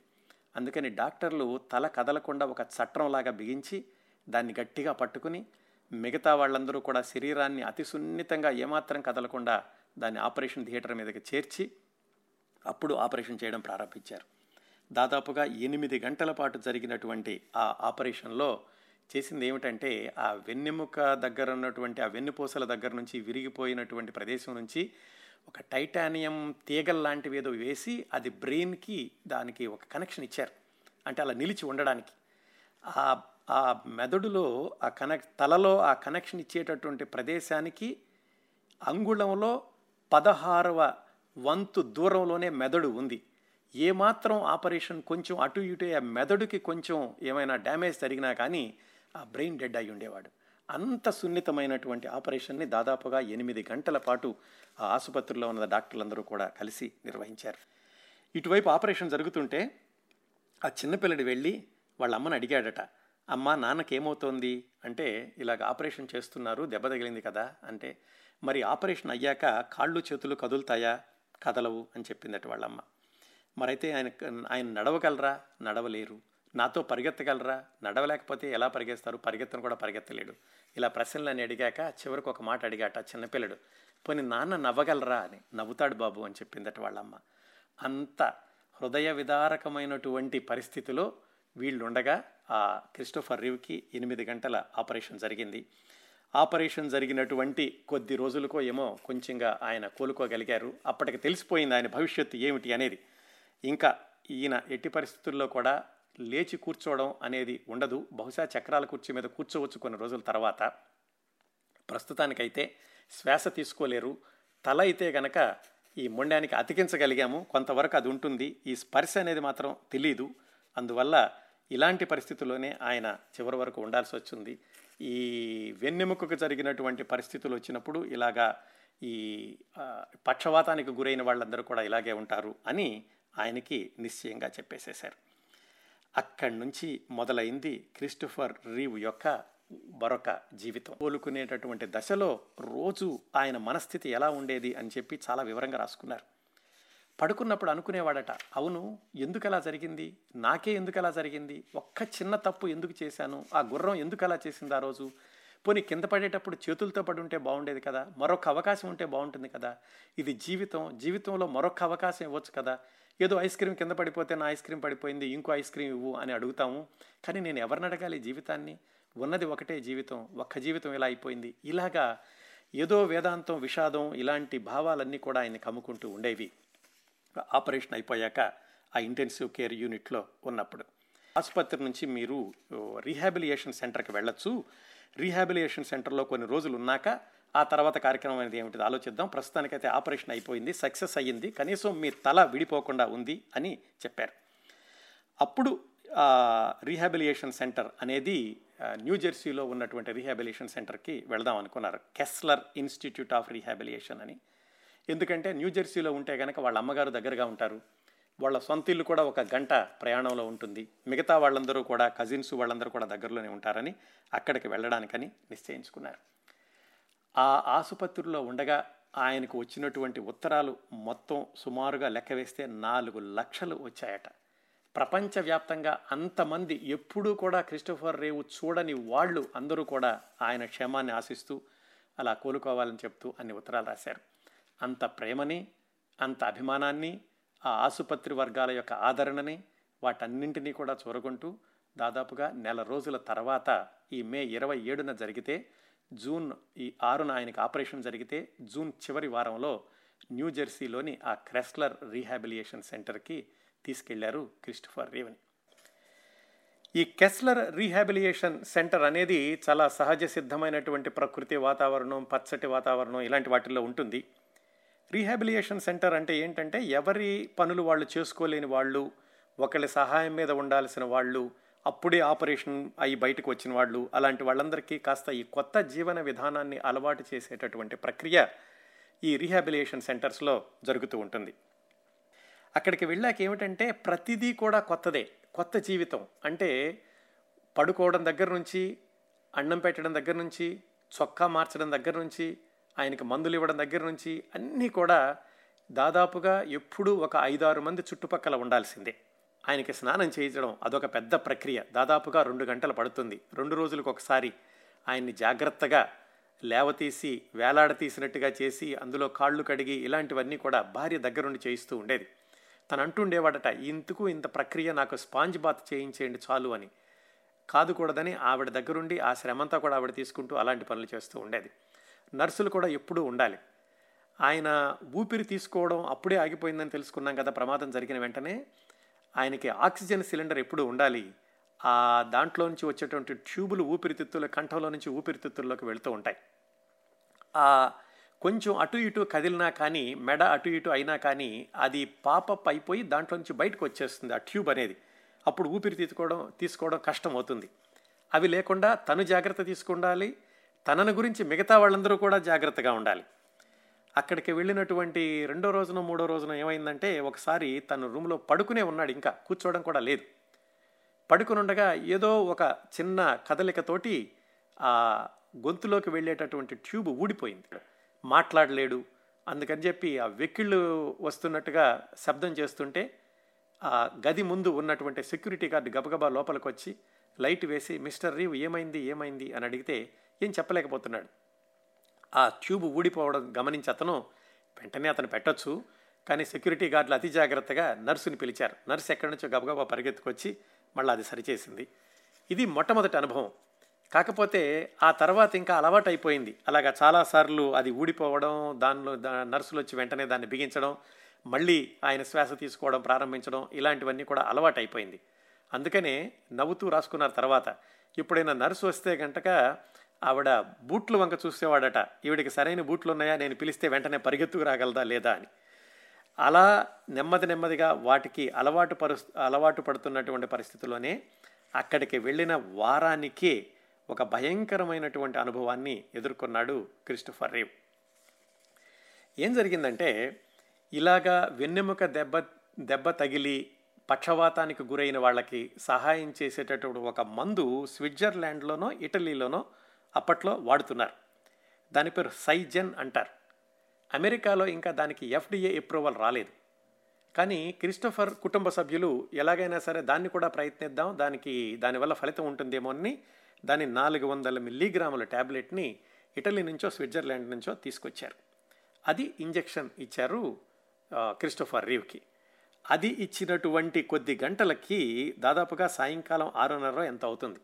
అందుకని డాక్టర్లు తల కదలకుండా ఒక చట్రంలాగా బిగించి దాన్ని గట్టిగా పట్టుకుని మిగతా వాళ్ళందరూ కూడా శరీరాన్ని అతి సున్నితంగా ఏమాత్రం కదలకుండా దాన్ని ఆపరేషన్ థియేటర్ మీదకి చేర్చి అప్పుడు ఆపరేషన్ చేయడం ప్రారంభించారు. దాదాపుగా ఎనిమిది గంటల పాటు జరిగినటువంటి ఆ ఆపరేషన్లో చేసింది ఏమిటంటే ఆ వెన్నెముక దగ్గర ఉన్నటువంటి ఆ వెన్నుపూసల దగ్గర నుంచి విరిగిపోయినటువంటి ప్రదేశం నుంచి ఒక టైటానియం తీగల్ లాంటివి ఏదో వేసి అది బ్రెయిన్కి దానికి ఒక కనెక్షన్ ఇచ్చారు. అంటే అలా నిలిచి ఉండడానికి. ఆ ఆ మెదడులో ఆ కనెక్ తలలో ఆ కనెక్షన్ ఇచ్చేటటువంటి ప్రదేశానికి అంగుళంలో పదహారవ వంతు దూరంలోనే మెదడు ఉంది. ఏమాత్రం ఆపరేషన్ కొంచెం అటు ఇటు ఆ మెదడుకి కొంచెం ఏమైనా డ్యామేజ్ జరిగినా కానీ ఆ బ్రెయిన్ డెడ్ అయి ఉండేవాడు. అంత సున్నితమైనటువంటి ఆపరేషన్ని దాదాపుగా ఎనిమిది గంటల పాటు ఆ ఆసుపత్రిలో ఉన్న డాక్టర్లందరూ కూడా కలిసి నిర్వహించారు. ఇటువైపు ఆపరేషన్ జరుగుతుంటే ఆ చిన్నపిల్లడి వెళ్ళి వాళ్ళ అమ్మని అడిగాడట అమ్మ నాన్నకేమవుతోంది? అంటే ఇలాగ ఆపరేషన్ చేస్తున్నారు దెబ్బ తగిలింది కదా అంటే మరి ఆపరేషన్ అయ్యాక కాళ్ళు చేతులు కదులుతాయా? కదలవు అని చెప్పిందట వాళ్ళమ్మ. మరైతే ఆయన ఆయన నడవగలరా? నడవలేరు. నాతో పరిగెత్తగలరా? నడవలేకపోతే ఎలా పరిగెత్తారు పరిగెత్తను కూడా పరిగెత్తలేడు. ఇలా ప్రశ్నలని అడిగాక చివరికి ఒక మాట అడిగాట చిన్నపిల్లడు. పోనీ నాన్న నవ్వగలరా? అని. నవ్వుతాడు బాబు అని చెప్పిందట వాళ్ళమ్మ. అంత హృదయ విదారకమైనటువంటి పరిస్థితిలో వీళ్ళుండగా ఆ క్రిస్టోఫర్ రివ్కి ఎనిమిది గంటల ఆపరేషన్ జరిగింది. ఆపరేషన్ జరిగినటువంటి కొద్ది రోజులకో ఏమో కొంచెంగా ఆయన కోలుకోగలిగారు. అప్పటికి తెలిసిపోయింది ఆయన భవిష్యత్తు ఏమిటి అనేది. ఇంకా ఈయన ఎట్టి పరిస్థితుల్లో కూడా లేచి కూర్చోవడం అనేది ఉండదు. బహుశా చక్రాల కుర్చీ మీద కూర్చోవచ్చు కొన్ని రోజుల తర్వాత. ప్రస్తుతానికైతే శ్వాస తీసుకోలేరు. తల అయితే గనక ఈ మొండానికి అతికించగలిగాము. కొంతవరకు అది ఉంటుంది. ఈ స్పర్శ అనేది మాత్రం తెలీదు. అందువల్ల ఇలాంటి పరిస్థితుల్లోనే ఆయన చివరి వరకు ఉండాల్సి వచ్చింది. ఈ వెన్నెముకకు జరిగినటువంటి పరిస్థితులు వచ్చినప్పుడు ఇలాగా ఈ పక్షవాతానికి గురైన వాళ్ళందరూ కూడా ఇలాగే ఉంటారు అని ఆయనకి నిశ్చయంగా చెప్పేసేశారు. అక్కడి నుంచి మొదలైంది క్రిస్టోఫర్ రీవ్ యొక్క మరొక జీవితం. కోలుకునేటటువంటి దశలో రోజు ఆయన మనస్థితి ఎలా ఉండేది అని చెప్పి చాలా వివరంగా రాసుకున్నారు. పడుకున్నప్పుడు అనుకునేవాడట అవును ఎందుకు అలా జరిగింది? నాకే ఎందుకు అలా జరిగింది? ఒక్క చిన్న తప్పు ఎందుకు చేశాను? ఆ గుర్రం ఎందుకు అలా చేసింది ఆ రోజు? పోనీ కింద పడేటప్పుడు చేతులతో పడి ఉంటే బాగుండేది కదా? మరొక అవకాశం ఉంటే బాగుంటుంది కదా? ఇది జీవితం జీవితంలో మరొక అవకాశం ఇవ్వచ్చు కదా? ఏదో ఐస్ క్రీమ్ కింద పడిపోతే నా ఐస్ క్రీమ్ పడిపోయింది ఇంకో ఐస్ క్రీమ్ ఇవ్వు అని అడుగుతాము. కానీ నేను ఎవరిని అడగాలి? జీవితాన్ని? ఉన్నది ఒకటే జీవితం ఒక్క జీవితం ఇలా అయిపోయింది. ఇలాగా ఏదో వేదాంతం విషాదం ఇలాంటి భావాలన్నీ కూడా ఆయన్ని కమ్ముకుంటూ ఉండేవి. ఆపరేషన్ అయిపోయాక ఆ ఇంటెన్సివ్ కేర్ యూనిట్లో ఉన్నప్పుడు. ఆసుపత్రి నుంచి మీరు రీహాబిలియేషన్ సెంటర్కి వెళ్ళొచ్చు. రీహాబిలియేషన్ సెంటర్లో కొన్ని రోజులు ఉన్నాక ఆ తర్వాత కార్యక్రమం అనేది ఏమిటి ఆలోచిద్దాం. ప్రస్తుతానికైతే ఆపరేషన్ అయిపోయింది సక్సెస్ అయ్యింది. కనీసం మీ తల విడిపోకుండా ఉంది అని చెప్పారు. అప్పుడు రీహాబిలియేషన్ సెంటర్ అనేది న్యూ జెర్సీలో ఉన్నటువంటి రీహాబిలియేషన్ సెంటర్కి వెళదాం అనుకున్నారు. కెస్లర్ ఇన్స్టిట్యూట్ ఆఫ్ రీహాబిలియేషన్ అని. ఎందుకంటే న్యూ జెర్సీలో ఉంటే కనుక వాళ్ళ అమ్మగారు దగ్గరగా ఉంటారు. వాళ్ళ సొంత ఇల్లు కూడా ఒక గంట ప్రయాణంలో ఉంటుంది. మిగతా వాళ్ళందరూ కూడా కజిన్స్ వాళ్ళందరూ కూడా దగ్గరలోనే ఉంటారని అక్కడికి వెళ్ళడానికని నిశ్చయించుకున్నారు. ఆ ఆసుపత్రిలో ఉండగా ఆయనకు వచ్చినటువంటి ఉత్తరాలు మొత్తం సుమారుగా లెక్క వేస్తే నాలుగు లక్షలు వచ్చాయట. ప్రపంచవ్యాప్తంగా అంతమంది ఎప్పుడూ కూడా క్రిస్టోఫర్ రేవు చూడని వాళ్ళు అందరూ కూడా ఆయన క్షేమాన్ని ఆశిస్తూ అలా కోలుకోవాలని చెప్తూ అన్ని ఉత్తరాలు రాశారు. అంత ప్రేమని అంత అభిమానాన్ని ఆ ఆసుపత్రి వర్గాల యొక్క ఆదరణని వాటన్నింటినీ కూడా చూరగొంటూ దాదాపుగా నెల రోజుల తర్వాత ఈ మే ఇరవై ఏడున జరిగితే జూన్ ఈ ఆరున ఆయనకి ఆపరేషన్ జరిగితే జూన్ చివరి వారంలో న్యూ జెర్సీలోని ఆ క్రెస్లర్ రీహాబిలియేషన్ సెంటర్కి తీసుకెళ్ళారు క్రిస్టఫర్ రేవని ఈ కెస్లర్ రీహాబిలియేషన్ సెంటర్ అనేది చాలా సహజ సిద్ధమైనటువంటి ప్రకృతి వాతావరణం పచ్చటి వాతావరణం ఇలాంటి వాటిల్లో ఉంటుంది. రీహాబిలియేషన్ సెంటర్ అంటే ఏంటంటే ఎవరి పనులు వాళ్ళు చేసుకోలేని వాళ్ళు ఒకళ్ళ సహాయం మీద ఉండాల్సిన వాళ్ళు అప్పుడే ఆపరేషన్ అయ్యి బయటకు వచ్చిన వాళ్ళు అలాంటి వాళ్ళందరికీ కాస్త ఈ కొత్త జీవన విధానాన్ని అలవాటు చేసేటటువంటి ప్రక్రియ ఈ రీహాబిలియేషన్ సెంటర్స్లో జరుగుతూ ఉంటుంది. అక్కడికి వెళ్ళాక ఏమిటంటే ప్రతిదీ కూడా కొత్తదే కొత్త జీవితం. అంటే పడుకోవడం దగ్గర నుంచి అన్నం పెట్టడం దగ్గర నుంచి చొక్కా మార్చడం దగ్గర నుంచి ఆయనకి మందులు ఇవ్వడం దగ్గర నుంచి అన్నీ కూడా దాదాపుగా ఎప్పుడూ ఒక ఐదారు మంది చుట్టుపక్కల ఉండాల్సిందే. ఆయనకి స్నానం చేయించడం అదొక పెద్ద ప్రక్రియ. దాదాపుగా రెండు గంటలు పడుతుంది. రెండు రోజులకు ఒకసారి ఆయన్ని జాగ్రత్తగా లేవతీసి వేలాడతీసినట్టుగా చేసి అందులో కాళ్ళు కడిగి ఇలాంటివన్నీ కూడా భార్య దగ్గరుండి చేయిస్తూ ఉండేది. తను అంటుండేవాడట ఇంతకు ఇంత ప్రక్రియ నాకు స్పాంజ్ బాత్ చేయించేయండి చాలు అని. కాదుకూడదని ఆవిడ దగ్గరుండి ఆ శ్రమంతా కూడా ఆవిడ తీసుకుంటూ అలాంటి పనులు చేస్తూ ఉండేది. నర్సులు కూడా ఎప్పుడూ ఉండాలి. ఆయన ఊపిరి తీసుకోవడం అప్పుడే ఆగిపోయిందని తెలుసుకున్నాం కదా ప్రమాదం జరిగిన వెంటనే. ఆయనకి ఆక్సిజన్ సిలిండర్ ఎప్పుడు ఉండాలి? ఆ దాంట్లో నుంచి వచ్చేటువంటి ట్యూబులు ఊపిరితిత్తుల కంఠంలో నుంచి ఊపిరితిత్తుల్లోకి వెళుతూ ఉంటాయి. ఆ కొంచెం అటు ఇటు కదిలినా కానీ మెడ అటు ఇటు అయినా కానీ అది పాపప్ అయిపోయి దాంట్లో నుంచి బయటకు వచ్చేస్తుంది ఆ ట్యూబ్ అనేది. అప్పుడు ఊపిరి తీసుకోవడం తీసుకోవడం కష్టం అవుతుంది. అవి లేకుండా తను జాగ్రత్త తీసుకుండాలి. తనను గురించి మిగతా వాళ్ళందరూ కూడా జాగ్రత్తగా ఉండాలి. అక్కడికి వెళ్ళినటువంటి రెండో రోజున మూడో రోజున ఏమైందంటే ఒకసారి తను రూమ్లో పడుకునే ఉన్నాడు. ఇంకా కూర్చోవడం కూడా లేదు. పడుకునుండగా ఏదో ఒక చిన్న కదలికతోటి ఆ గొంతులోకి వెళ్ళేటటువంటి ట్యూబ్ ఊడిపోయింది. మాట్లాడలేడు. అందుకని చెప్పి ఆ వెక్కిళ్ళు వస్తున్నట్టుగా శబ్దం చేస్తుంటే ఆ గది ముందు ఉన్నటువంటి సెక్యూరిటీ గార్డు గబగబా లోపలికి వచ్చి లైట్ వేసి మిస్టర్ రీవ్ ఏమైంది? ఏమైంది? అని అడిగితే ఏం చెప్పలేకపోతున్నాడు. ఆ ట్యూబ్ ఊడిపోవడం గమనించి అతను వెంటనే అతను పెట్టొచ్చు. కానీ సెక్యూరిటీ గార్డులు అతి జాగ్రత్తగా నర్సుని పిలిచారు. నర్సు ఎక్కడి నుంచో గబగబా పరిగెత్తుకొచ్చి మళ్ళీ అది సరిచేసింది. ఇది మొట్టమొదటి అనుభవం. కాకపోతే ఆ తర్వాత ఇంకా అలవాటు అయిపోయింది. అలాగా చాలాసార్లు అది ఊడిపోవడం దానిలో నర్సులు వచ్చి వెంటనే దాన్ని బిగించడం మళ్ళీ ఆయన శ్వాస తీసుకోవడం ప్రారంభించడం ఇలాంటివన్నీ కూడా అలవాటు అయిపోయింది. అందుకనే నవ్వుతూ రాసుకున్నారు తర్వాత. ఇప్పుడైనా నర్సు వస్తే గంటక ఆవిడ బూట్లు వంక చూసేవాడట. ఈవిడికి సరైన బూట్లు ఉన్నాయా నేను పిలిస్తే వెంటనే పరిగెత్తుకు రాగలదా లేదా? అని. అలా నెమ్మది నెమ్మదిగా వాటికి అలవాటు పరు అలవాటు పడుతున్నటువంటి పరిస్థితిలోనే అక్కడికి వెళ్ళిన వారానికే ఒక భయంకరమైనటువంటి అనుభవాన్ని ఎదుర్కొన్నాడు క్రిస్టఫర్ రేవ్. ఏం జరిగిందంటే ఇలాగా వెన్నెముక దెబ్బ దెబ్బ తగిలి పక్షవాతానికి గురైన వాళ్ళకి సహాయం చేసేటటువంటి ఒక మందు స్విట్జర్లాండ్లోనో ఇటలీలోనో అప్పట్లో వాడుతున్నారు. దాని పేరు సైజెన్ అంటారు. అమెరికాలో ఇంకా దానికి ఎఫ్డిఏ అప్రూవల్ రాలేదు. కానీ క్రిస్టఫర్ కుటుంబ సభ్యులు ఎలాగైనా సరే దాన్ని కూడా ప్రయత్నిద్దాం దానికి దానివల్ల ఫలితం ఉంటుందేమో అని దాని నాలుగు వందల మిల్లీగ్రాముల ట్యాబ్లెట్ని ఇటలీ నుంచో స్విట్జర్లాండ్ నుంచో తీసుకొచ్చారు. అది ఇంజెక్షన్ ఇచ్చారు క్రిస్టోఫర్ రీవ్కి. అది ఇచ్చినటువంటి కొద్ది గంటలకి దాదాపుగా సాయంకాలం ఆరున్నర ఎంత అవుతుంది?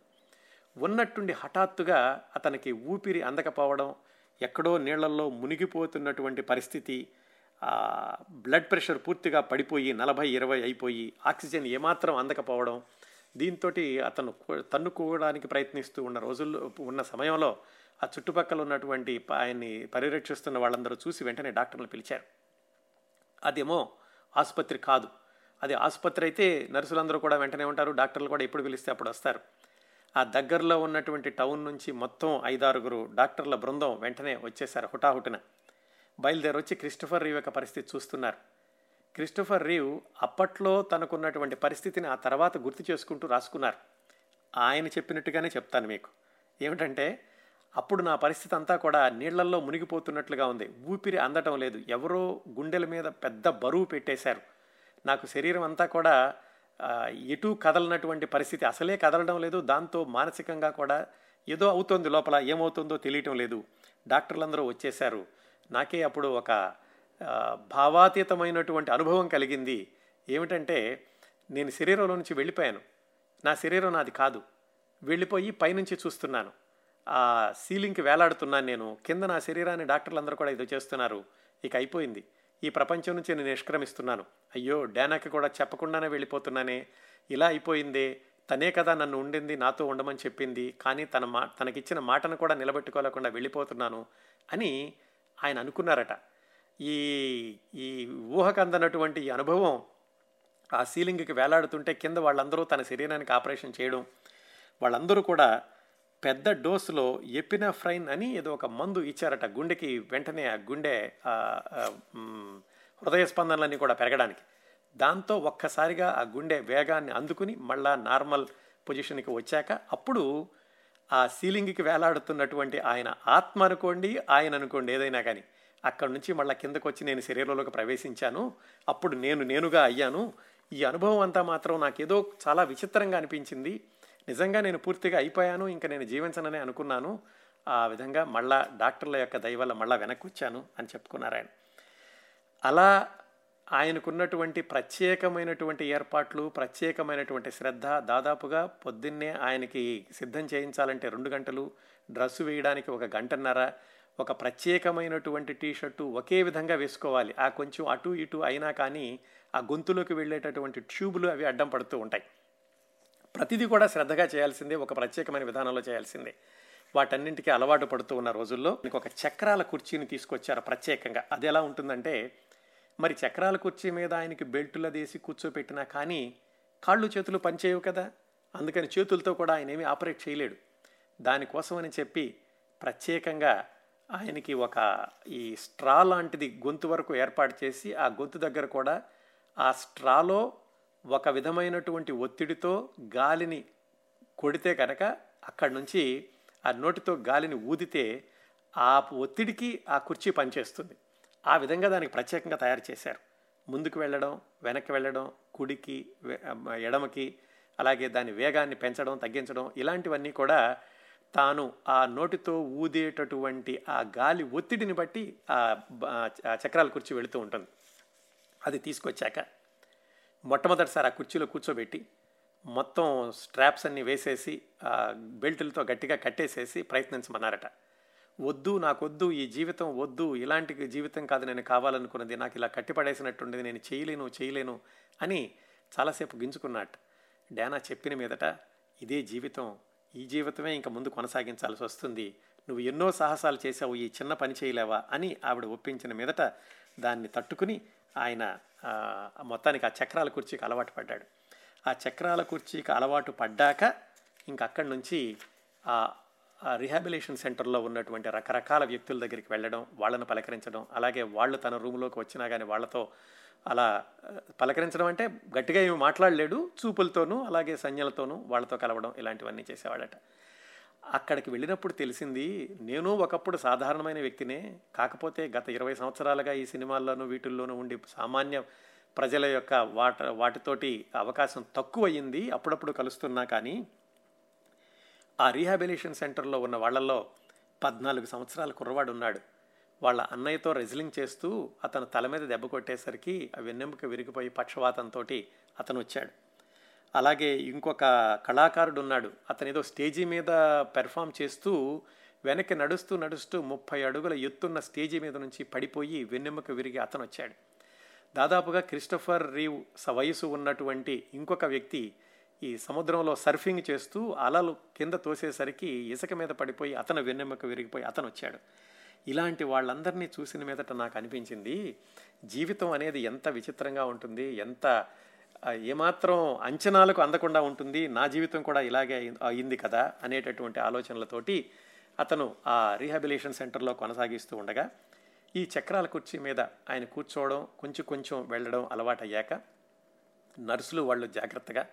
ఉన్నట్టుండి హఠాత్తుగా అతనికి ఊపిరి అందకపోవడం ఎక్కడో నీళ్ళలో మునిగిపోతున్నటువంటి పరిస్థితి బ్లడ్ ప్రెషర్ పూర్తిగా పడిపోయి నలభై ఇరవై అయిపోయి ఆక్సిజన్ ఏమాత్రం అందకపోవడం దీంతో అతను తన్నుకోవడానికి ప్రయత్నిస్తూ ఉన్న రోజుల్లో ఉన్న సమయంలో ఆ చుట్టుపక్కల ఉన్నటువంటి ఆయన్ని పరిరక్షిస్తున్న వాళ్ళందరూ చూసి వెంటనే డాక్టర్లు పిలిచారు. అదేమో ఆసుపత్రి కాదు. అది ఆసుపత్రి అయితే నర్సులందరూ కూడా వెంటనే ఉంటారు డాక్టర్లు కూడా ఎప్పుడు పిలిస్తే అప్పుడు వస్తారు. ఆ దగ్గరలో ఉన్నటువంటి టౌన్ నుంచి మొత్తం ఐదారుగురు డాక్టర్ల బృందం వెంటనే వచ్చేసారు హుటాహుటిన. బయలుదేరి వచ్చి క్రిస్టఫర్ రీవ్ యొక్క పరిస్థితి చూస్తున్నారు. క్రిస్టఫర్ రీవ్ అప్పట్లో తనకున్నటువంటి పరిస్థితిని ఆ తర్వాత గుర్తు చేసుకుంటూ రాసుకున్నారు. ఆయన చెప్పినట్టుగానే చెప్తాను మీకు. ఏమిటంటే అప్పుడు నా పరిస్థితి అంతా కూడా నీళ్ళల్లో మునిగిపోతున్నట్లుగా ఉంది. ఊపిరి అందటం లేదు. ఎవరో గుండెల మీద పెద్ద బరువు పెట్టేశారు. నాకు శరీరం అంతా కూడా ఎటు కదలనటువంటి పరిస్థితి అసలే కదలడం లేదు. దాంతో మానసికంగా కూడా ఏదో అవుతుంది లోపల ఏమవుతుందో తెలియటం లేదు. డాక్టర్లందరూ వచ్చేశారు. నాకే అప్పుడు ఒక భావాతీతమైనటువంటి అనుభవం కలిగింది. ఏమిటంటే నేను శరీరంలో నుంచి వెళ్ళిపోయాను. నా శరీరం నాది కాదు. వెళ్ళిపోయి పైనుంచి చూస్తున్నాను. ఆ సీలింగ్కి వేలాడుతున్నాను నేను. కింద నా శరీరాన్ని డాక్టర్లందరూ కూడా ఇది చేస్తున్నారు. ఇక అయిపోయింది. ఈ ప్రపంచం నుంచి నేను నిష్క్రమిస్తున్నాను. అయ్యో డానాకి కూడా చెప్పకుండానే వెళ్ళిపోతున్నానే. ఇలా అయిపోయిందే. తనే కదా నన్ను ఉండింది నాతో ఉండమని చెప్పింది. కానీ తన మా తనకిచ్చిన మాటను కూడా నిలబెట్టుకోలేకుండా వెళ్ళిపోతున్నాను అని ఆయన అనుకున్నారట. ఈ ఈ ఊహకందనటువంటి అనుభవం ఆ సీలింగ్కి వేలాడుతుంటే కింద వాళ్ళందరూ తన శరీరానికి ఆపరేషన్ చేయడం వాళ్ళందరూ కూడా పెద్ద డోసులో ఎపినఫ్రైన్ అని ఏదో ఒక మందు ఇచ్చారట గుండెకి వెంటనే ఆ గుండె హృదయ స్పందనలన్నీ కూడా పెరగడానికి. దాంతో ఒక్కసారిగా ఆ గుండె వేగాన్ని అందుకుని మళ్ళా నార్మల్ పొజిషన్కి వచ్చాక అప్పుడు ఆ సీలింగ్కి వేలాడుతున్నటువంటి ఆయన ఆత్మ అనుకోండి ఆయన అనుకోండి ఏదైనా కానీ అక్కడి నుంచి మళ్ళీ కిందకు వచ్చి నేను శరీరంలోకి ప్రవేశించాను అప్పుడు నేను నేనుగా అయ్యాను. ఈ అనుభవం అంతా మాత్రం నాకేదో చాలా విచిత్రంగా అనిపించింది. నిజంగా నేను పూర్తిగా అయిపోయాను ఇంకా నేను జీవించనని అనుకున్నాను. ఆ విధంగా మళ్ళా డాక్టర్ల యొక్క దయ వల్ల మళ్ళా వెనక్కి వచ్చాను అని చెప్పుకున్నారు ఆయన. అలా ఆయనకున్నటువంటి ప్రత్యేకమైనటువంటి ఏర్పాట్లు ప్రత్యేకమైనటువంటి శ్రద్ధ దాదాపుగా పొద్దున్నే ఆయనకి సిద్ధం చేయించాలంటే రెండు గంటలు డ్రెస్సు వేయడానికి ఒక గంటన్నర ఒక ప్రత్యేకమైనటువంటి టీషర్టు ఒకే విధంగా వేసుకోవాలి. ఆ కొంచెం అటు ఇటు అయినా కానీ ఆ గొంతులోకి వెళ్ళేటటువంటి ట్యూబులు అవి అడ్డం పడుతూ ఉంటాయి. ప్రతిదీ కూడా శ్రద్ధగా చేయాల్సిందే ఒక ప్రత్యేకమైన విధానంలో చేయాల్సిందే. వాటన్నింటికి అలవాటు పడుతూ ఉన్న రోజుల్లో మీకు ఒక చక్రాల కుర్చీని తీసుకొచ్చారు ప్రత్యేకంగా. అది ఎలా ఉంటుందంటే మరి చక్రాల కుర్చీ మీద ఆయనకి బెల్టుల తీసి కూర్చోపెట్టినా కానీ కాళ్ళు చేతులు పనిచేయవు కదా. అందుకని చేతులతో కూడా ఆయన ఏమీ ఆపరేట్ చేయలేడు. దానికోసమని చెప్పి ప్రత్యేకంగా ఆయనకి ఒక ఈ స్ట్రా లాంటిది గొంతు వరకు ఏర్పాటు చేసి ఆ గొంతు దగ్గర కూడా ఆ స్ట్రాలో ఒక విధమైనటువంటి ఒత్తిడితో గాలిని కొడితే కనుక అక్కడి నుంచి ఆ నోటితో గాలిని ఊదితే ఆ ఒత్తిడికి ఆ కుర్చీ పనిచేస్తుంది. ఆ విధంగా దానికి ప్రత్యేకంగా తయారు చేశారు. ముందుకు వెళ్ళడం వెనక్కి వెళ్ళడం కుడికి ఎడమకి అలాగే దాని వేగాన్ని పెంచడం తగ్గించడం ఇలాంటివన్నీ కూడా తాను ఆ నోటితో ఊదేటటువంటి ఆ గాలి ఒత్తిడిని బట్టి ఆ చక్రాల కుర్చీ వెళుతూ ఉంటుంది. అది తీసుకొచ్చాక మొట్టమొదటిసారి ఆ కుర్చీలో కూర్చోబెట్టి మొత్తం స్ట్రాప్స్ అన్ని వేసేసి బెల్టులతో గట్టిగా కట్టేసేసి ప్రయత్నించమన్నారట. వద్దు నాకొద్దు ఈ జీవితం వద్దు ఇలాంటి జీవితం కాదు నేను కావాలనుకున్నది నాకు ఇలా కట్టిపడేసినట్టుండేది నేను చేయలేను చేయలేను అని చాలాసేపు గింజుకున్నట్టు డానా చెప్పిన మీదట ఇదే జీవితం ఈ జీవితమే ఇంకా ముందు కొనసాగించాల్సి వస్తుంది. నువ్వు ఎన్నో సాహసాలు చేసావు ఈ చిన్న పని చేయలేవా అని ఆవిడ ఒప్పించిన మీదట దాన్ని తట్టుకుని ఆయన మొత్తానికి ఆ చక్రాల కుర్చీకి అలవాటు పడ్డాడు. ఆ చక్రాల కుర్చీకి అలవాటు పడ్డాక ఇంక అక్కడి నుంచి ఆ రిహాబిలేషన్ సెంటర్లో ఉన్నటువంటి రకరకాల వ్యక్తుల దగ్గరికి వెళ్ళడం వాళ్ళను పలకరించడం అలాగే వాళ్ళు తన రూమ్లోకి వచ్చినా కానీ వాళ్ళతో అలా పలకరించడం అంటే గట్టిగా ఏమి మాట్లాడలేడు చూపులతోనూ అలాగే సంజ్ఞలతోనూ వాళ్ళతో కలవడం ఇలాంటివన్నీ చేసేవాడట. అక్కడికి వెళ్ళినప్పుడు తెలిసింది నేను ఒకప్పుడు సాధారణమైన వ్యక్తినే. కాకపోతే గత ఇరవై సంవత్సరాలుగా ఈ సినిమాల్లోనూ వీటిల్లోనూ ఉండి సామాన్య ప్రజల యొక్క వాట వాటితోటి అవకాశం తక్కువయ్యింది. అప్పుడప్పుడు కలుస్తున్నా కానీ ఆ రీహాబిలేషన్ సెంటర్లో ఉన్న వాళ్ళల్లో పద్నాలుగు సంవత్సరాల కుర్రవాడు ఉన్నాడు వాళ్ళ అన్నయ్యతో రెజ్లింగ్ చేస్తూ అతను తల మీద దెబ్బ కొట్టేసరికి ఆ వెన్నెముక విరిగిపోయి పక్షవాతంతో అతను వచ్చాడు అలాగే ఇంకొక కళాకారుడు ఉన్నాడు అతను ఏదో స్టేజీ మీద పెర్ఫామ్ చేస్తూ వెనక్కి నడుస్తూ నడుస్తూ ముప్పై అడుగుల ఎత్తున్న స్టేజీ మీద నుంచి పడిపోయి వెన్నెముక విరిగి అతను వచ్చాడు దాదాపుగా క్రిస్టఫర్ రీవ్ స వయసు ఉన్నటువంటి ఇంకొక వ్యక్తి ఈ సముద్రంలో సర్ఫింగ్ చేస్తూ అలలు కింద తోసేసరికి ఇసుక మీద పడిపోయి అతను వెన్నెముక విరిగిపోయి అతను వచ్చాడు ఇలాంటి వాళ్ళందరినీ చూసిన మీదట నాకు అనిపించింది జీవితం అనేది ఎంత విచిత్రంగా ఉంటుంది ఎంత ఏమాత్రం అంచనాలకు అందకుండా ఉంటుంది నా జీవితం కూడా ఇలాగే అయింది కదా అనేటటువంటి ఆలోచనలతోటి అతను ఆ రీహాబిలేషన్ సెంటర్లో కొనసాగిస్తూ ఉండగా ఈ చక్రాల కుర్చీ మీద ఆయన కూర్చోవడం కొంచెం కొంచెం వెళ్ళడం అలవాటయ్యాక నర్సులు వాళ్ళు జాగ్రత్తగా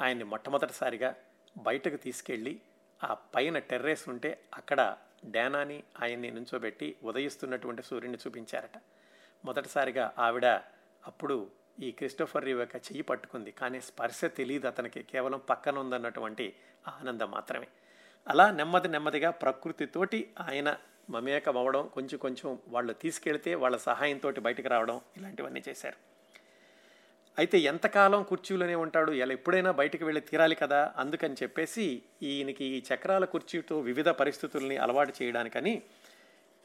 ఆయన్ని మొట్టమొదటిసారిగా బయటకు తీసుకెళ్ళి ఆ పైన టెర్రేస్ ఉంటే అక్కడ డానాని ఆయన్ని నుంచోబెట్టి ఉదయిస్తున్నటువంటి సూర్యుని చూపించారట. మొదటిసారిగా ఆవిడ అప్పుడు ఈ క్రిస్టోఫర్ రీవ్ యొక్క చెయ్యి పట్టుకుంది. కానీ స్పర్శ తెలియదు అతనికి. కేవలం పక్కన ఉందన్నటువంటి ఆనందం మాత్రమే. అలా నెమ్మది నెమ్మదిగా ప్రకృతితోటి ఆయన మమేకం అవ్వడం కొంచెం కొంచెం వాళ్ళు తీసుకెళ్తే వాళ్ళ సహాయంతో బయటకు రావడం ఇలాంటివన్నీ చేశారు. అయితే ఎంతకాలం కుర్చీలోనే ఉంటాడు? ఇలా ఎప్పుడైనా బయటకు వెళ్ళి తీరాలి కదా? అందుకని చెప్పేసి ఈయనకి ఈ చక్రాల కుర్చీతో వివిధ పరిస్థితుల్ని అలవాటు చేయడానికని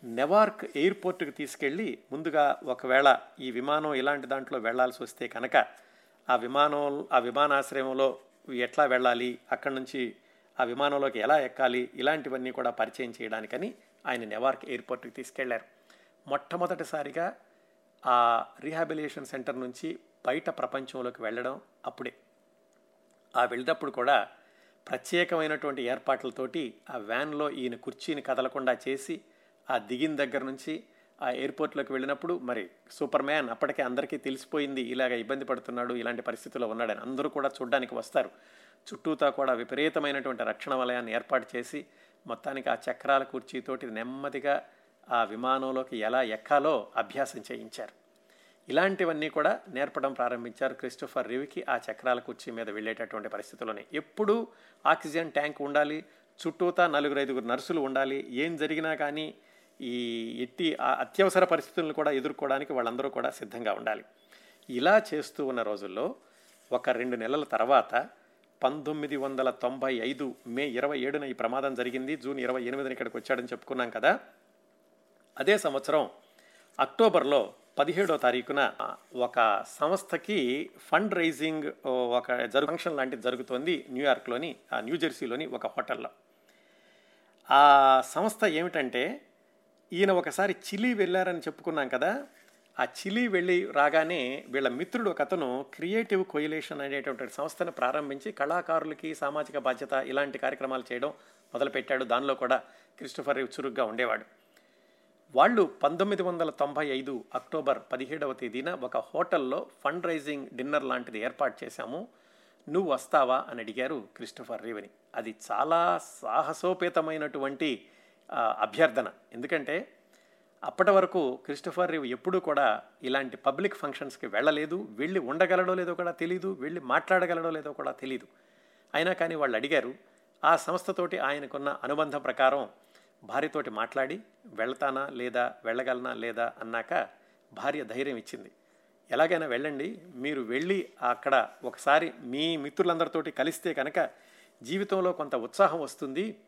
నెవార్క్ ఎయిర్పోర్ట్కి తీసుకెళ్ళి ముందుగా ఒకవేళ ఈ విమానం ఇలాంటి దాంట్లో వెళ్ళాల్సి వస్తే కనుక ఆ విమానం ఆ విమానాశ్రయంలో ఎట్లా వెళ్ళాలి అక్కడి నుంచి ఆ విమానంలోకి ఎలా ఎక్కాలి ఇలాంటివన్నీ కూడా పరిచయం చేయడానికని ఆయన నెవార్క్ ఎయిర్పోర్ట్కి తీసుకెళ్ళారు. మొట్టమొదటిసారిగా ఆ రీహాబిలిటేషన్ సెంటర్ నుంచి బయట ప్రపంచంలోకి వెళ్ళడం అప్పుడే. ఆ వెళ్ళినప్పుడు కూడా ప్రత్యేకమైనటువంటి ఏర్పాట్లతోటి ఆ వ్యాన్లో ఈయన కుర్చీని కదలకుండా చేసి ఆ దిగిన దగ్గర నుంచి ఆ ఎయిర్పోర్ట్లోకి వెళ్ళినప్పుడు మరి సూపర్ మ్యాన్ అప్పటికే అందరికీ తెలిసిపోయింది ఇలాగ ఇబ్బంది పడుతున్నాడు ఇలాంటి పరిస్థితుల్లో ఉన్నాడని అందరూ కూడా చూడ్డానికి వస్తారు. చుట్టూతా కూడా విపరీతమైనటువంటి రక్షణ వలయాన్ని ఏర్పాటు చేసి మొత్తానికి ఆ చక్రాల కుర్చీతోటి నెమ్మదిగా ఆ విమానంలోకి ఎలా ఎక్కాలో అభ్యాసం చేయించారు. ఇలాంటివన్నీ కూడా నేర్పడం ప్రారంభించారు క్రిస్టోఫర్ రివికి ఆ చక్రాల కుర్చీ మీద వెళ్ళేటటువంటి పరిస్థితుల్లోనే. ఎప్పుడూ ఆక్సిజన్ ట్యాంక్ ఉండాలి చుట్టూతా నలుగురు ఐదుగురు నర్సులు ఉండాలి ఏం జరిగినా కానీ ఈ ఎట్టి ఆ అత్యవసర పరిస్థితులను కూడా ఎదుర్కోవడానికి వాళ్ళందరూ కూడా సిద్ధంగా ఉండాలి. ఇలా చేస్తూ ఉన్న రోజుల్లో ఒక రెండు నెలల తర్వాత పంతొమ్మిది వందల తొంభై ఐదు మే ఇరవై ఏడున ఈ ప్రమాదం జరిగింది. జూన్ ఇరవై ఎనిమిదిన ఇక్కడికి వచ్చాడని చెప్పుకున్నాం కదా. అదే సంవత్సరం అక్టోబర్లో పదిహేడో తారీఖున ఒక సంస్థకి ఫండ్ రైజింగ్ ఒక జరు ఫంక్షన్ లాంటిది జరుగుతోంది న్యూయార్క్లోని న్యూజెర్సీలోని ఒక హోటల్లో. ఆ సంస్థ ఏమిటంటే ఈయన ఒకసారి చిలీ వెళ్ళారని చెప్పుకున్నాం కదా ఆ చిలీ వెళ్ళి రాగానే వీళ్ళ మిత్రుడు ఒక అతను క్రియేటివ్ కొయిలేషన్ అనేటువంటి సంస్థను ప్రారంభించి కళాకారులకి సామాజిక బాధ్యత ఇలాంటి కార్యక్రమాలు చేయడం మొదలుపెట్టాడు. దానిలో కూడా క్రిస్టోఫర్ చురుగ్గా ఉండేవాడు. వాళ్ళు పంతొమ్మిది వందల తొంభై ఐదు అక్టోబర్ పదిహేడవ తేదీన ఒక హోటల్లో ఫండ్ రైజింగ్ డిన్నర్ లాంటిది ఏర్పాటు చేశాము. నువ్వు వస్తావా అని అడిగారు క్రిస్టోఫర్ రీవని. అది చాలా సాహసోపేతమైనటువంటి అభ్యర్థన. ఎందుకంటే అప్పటి వరకు క్రిస్టఫర్ రీవ్ ఎప్పుడూ కూడా ఇలాంటి పబ్లిక్ ఫంక్షన్స్కి వెళ్ళలేదు. వెళ్ళి ఉండగలడో లేదో కూడా తెలియదు వెళ్ళి మాట్లాడగలడో లేదో కూడా తెలియదు అయినా కానీ వాళ్ళు అడిగారు ఆ సంస్థతోటి ఆయనకున్న అనుబంధం ప్రకారం భార్యతోటి మాట్లాడి వెళ్తానా లేదా వెళ్ళగలనా లేదా అన్నాక భార్య ధైర్యం ఇచ్చింది. ఎలాగైనా వెళ్ళండి మీరు వెళ్ళి అక్కడ ఒకసారి మీ మిత్రులందరితోటి కలిస్తే కనుక జీవితంలో కొంత ఉత్సాహం వస్తుంది.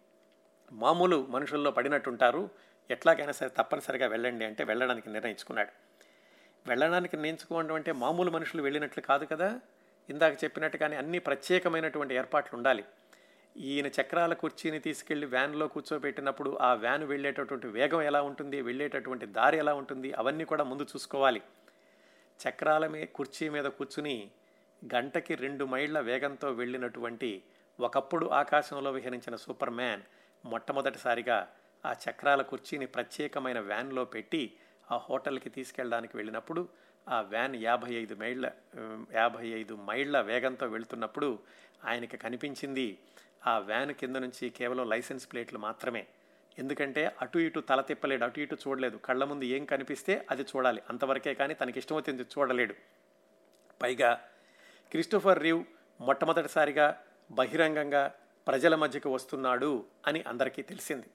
మామూలు మనుషుల్లో పడినట్టుంటారు. ఎట్లాగైనా సరే తప్పనిసరిగా వెళ్ళండి అంటే వెళ్ళడానికి నిర్ణయించుకున్నాడు. వెళ్ళడానికి నిర్ణయించుకోవడం అంటే మామూలు మనుషులు వెళ్ళినట్లు కాదు కదా. ఇందాక చెప్పినట్టుగానే అన్ని ప్రత్యేకమైనటువంటి ఏర్పాట్లు ఉండాలి. ఈయన చక్రాల కుర్చీని తీసుకెళ్ళి వ్యాన్లో కూర్చోబెట్టినప్పుడు ఆ వ్యాన్ వెళ్ళేటటువంటి వేగం ఎలా ఉంటుంది వెళ్ళేటటువంటి దారి ఎలా ఉంటుంది అవన్నీ కూడా ముందు చూసుకోవాలి. చక్రాల మీ కుర్చీ మీద కూర్చుని గంటకి రెండు మైళ్ళ వేగంతో వెళ్ళినటువంటి ఒకప్పుడు ఆకాశంలో విహరించిన సూపర్ మ్యాన్ మొట్టమొదటిసారిగా ఆ చక్రాల కుర్చీని ప్రత్యేకమైన వ్యాన్లో పెట్టి ఆ హోటల్కి తీసుకెళ్ళడానికి వెళ్ళినప్పుడు ఆ వ్యాన్ యాభై ఐదు మైళ్ళ యాభై ఐదు మైళ్ళ వేగంతో వెళుతున్నప్పుడు ఆయనకి కనిపించింది ఆ వ్యాన్ కింద నుంచి కేవలం లైసెన్స్ ప్లేట్లు మాత్రమే. ఎందుకంటే అటు ఇటు తల తిప్పలేడు అటు ఇటు చూడలేదు. కళ్ళ ముందు ఏం కనిపిస్తే అది చూడాలి. అంతవరకే కానీ తనకి ఇష్టమవుతుంది చూడలేడు. పైగా క్రిస్టోఫర్ రీవ్ మొట్టమొదటిసారిగా బహిరంగంగా ప్రజల మధ్యకు వస్తున్నాడు అని అందరికీ తెలిసింది.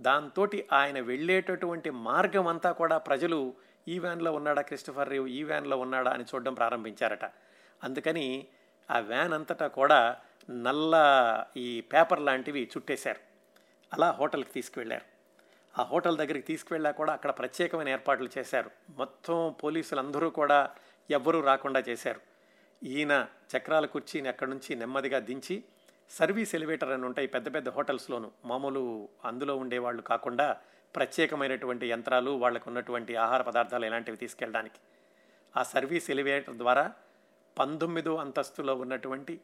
దాంతో ఆయన వెళ్ళేటటువంటి మార్గం అంతా కూడా ప్రజలు ఈ వ్యాన్లో ఉన్నాడా క్రిస్టఫర్ రీవ్? ఈ వ్యాన్లో ఉన్నాడా అని చూడడం ప్రారంభించారట. అందుకని ఆ వ్యాన్ అంతటా కూడా నల్ల ఈ పేపర్ లాంటివి చుట్టేశారు. అలా హోటల్కి తీసుకువెళ్ళారు. ఆ హోటల్ దగ్గరికి తీసుకువెళ్ళా కూడా అక్కడ ప్రత్యేకమైన ఏర్పాట్లు చేశారు. మొత్తం పోలీసులందరూ కూడా ఎవ్వరూ రాకుండా చేశారు. ఈయన చక్రాల కుర్చీని అక్కడి నుంచి నెమ్మదిగా దించి సర్వీస్ ఎలివేటర్ అని ఉంటాయి పెద్ద పెద్ద హోటల్స్లోను. మామూలు అందులో ఉండేవాళ్ళు కాకుండా ప్రత్యేకమైనటువంటి యంత్రాలు వాళ్ళకు ఉన్నటువంటి ఆహార పదార్థాలు ఇలాంటివి తీసుకెళ్ళడానికి. ఆ సర్వీస్ ఎలివేటర్ ద్వారా పంతొమ్మిదో అంతస్తులో ఉన్నటువంటి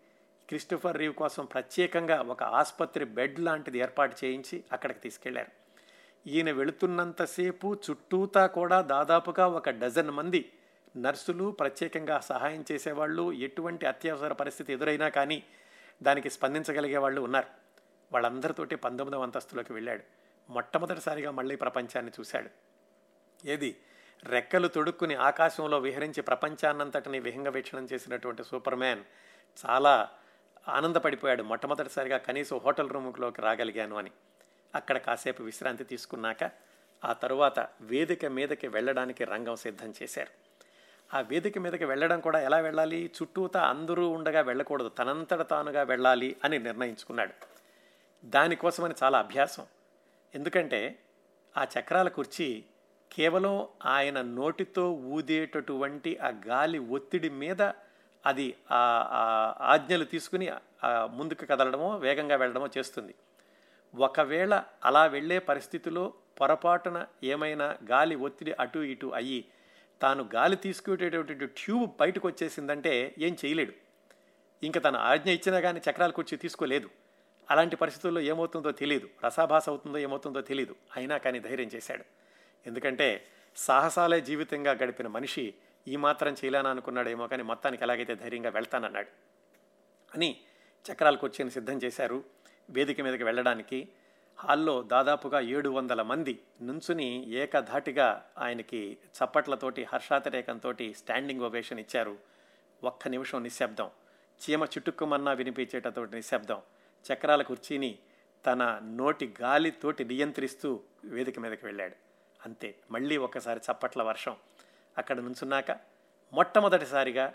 క్రిస్టఫర్ రీవ్ కోసం ప్రత్యేకంగా ఒక ఆసుపత్రి బెడ్ లాంటిది ఏర్పాటు చేయించి అక్కడికి తీసుకెళ్ళారు. ఈయన వెళుతున్నంతసేపు చుట్టూతా కూడా దాదాపుగా ఒక డజన్ మంది నర్సులు ప్రత్యేకంగా సహాయం చేసేవాళ్ళు. ఎటువంటి అత్యవసర పరిస్థితి ఎదురైనా కానీ దానికి స్పందించగలిగే వాళ్ళు ఉన్నారు. వాళ్ళందరితోటి పంతొమ్మిదవ అంతస్తులోకి వెళ్ళాడు. మొట్టమొదటిసారిగా మళ్ళీ ప్రపంచాన్ని చూశాడు. ఏది? రెక్కలు తొడుక్కుని ఆకాశంలో విహరించి ప్రపంచాన్నంతటిని విహంగ వీక్షణం చేసినటువంటి సూపర్ మ్యాన్ చాలా ఆనందపడిపోయాడు. మొట్టమొదటిసారిగా కనీసం హోటల్ రూమ్లోకి రాగలిగాను అని. అక్కడ కాసేపు విశ్రాంతి తీసుకున్నాక ఆ తరువాత వేదిక మీదకి వెళ్ళడానికి రంగం సిద్ధం చేశారు. ఆ వేదిక మీదకి వెళ్ళడం కూడా ఎలా వెళ్ళాలి? చుట్టూతా అందరూ ఉండగా వెళ్ళకూడదు. తనంతట తానుగా వెళ్ళాలి అని నిర్ణయించుకున్నాడు. దానికోసమని చాలా అభ్యాసం. ఎందుకంటే ఆ చక్రాల కుర్చీ కేవలం ఆయన నోటితో ఊదేటటువంటి ఆ గాలి ఒత్తిడి మీద అది ఆ ఆజ్ఞలు తీసుకుని ముందుకు కదలడమో వేగంగా వెళ్ళడమో చేస్తుంది. ఒకవేళ అలా వెళ్ళే పరిస్థితిలో పొరపాటున ఏమైనా గాలి ఒత్తిడి అటు ఇటు అయ్యి తాను గాలి తీసుకునేటటువంటి ట్యూబ్ బయటకు వచ్చేసిందంటే ఏం చేయలేడు. ఇంకా తన ఆజ్ఞ ఇచ్చినా కానీ చక్రాల కుర్చీ తీసుకోలేదు. అలాంటి పరిస్థితుల్లో ఏమవుతుందో తెలియదు రసాభాస అవుతుందో ఏమవుతుందో తెలియదు అయినా కానీ ధైర్యం చేశాడు. ఎందుకంటే సాహసాలే జీవితంగా గడిపిన మనిషి ఈ మాత్రం చేయలేనా అనుకున్నాడేమో కానీ మొత్తానికి ఎలాగైతే ధైర్యంగా వెళ్తానన్నాడు. అని చక్రాల కుర్చీని సిద్ధం చేశారు. వేదిక మీదకి వెళ్ళడానికి హాల్లో దాదాపుగా ఏడు వందల మంది నుంచుని ఏకధాటిగా ఆయనకి చప్పట్లతోటి హర్షాతిరేకంతో స్టాండింగ్ ఓవేషన్ ఇచ్చారు. ఒక్క నిమిషం నిశ్శబ్దం. చీమ చుట్టుక్కుమన్నా వినిపించేటటువంటి నిశ్శబ్దం. చక్రాల కుర్చీని తన నోటి గాలితోటి నియంత్రిస్తూ వేదిక మీదకి వెళ్ళాడు. అంతే మళ్ళీ ఒక్కసారి చప్పట్ల వర్షం. అక్కడ నుంచున్నాక మొట్టమొదటిసారిగా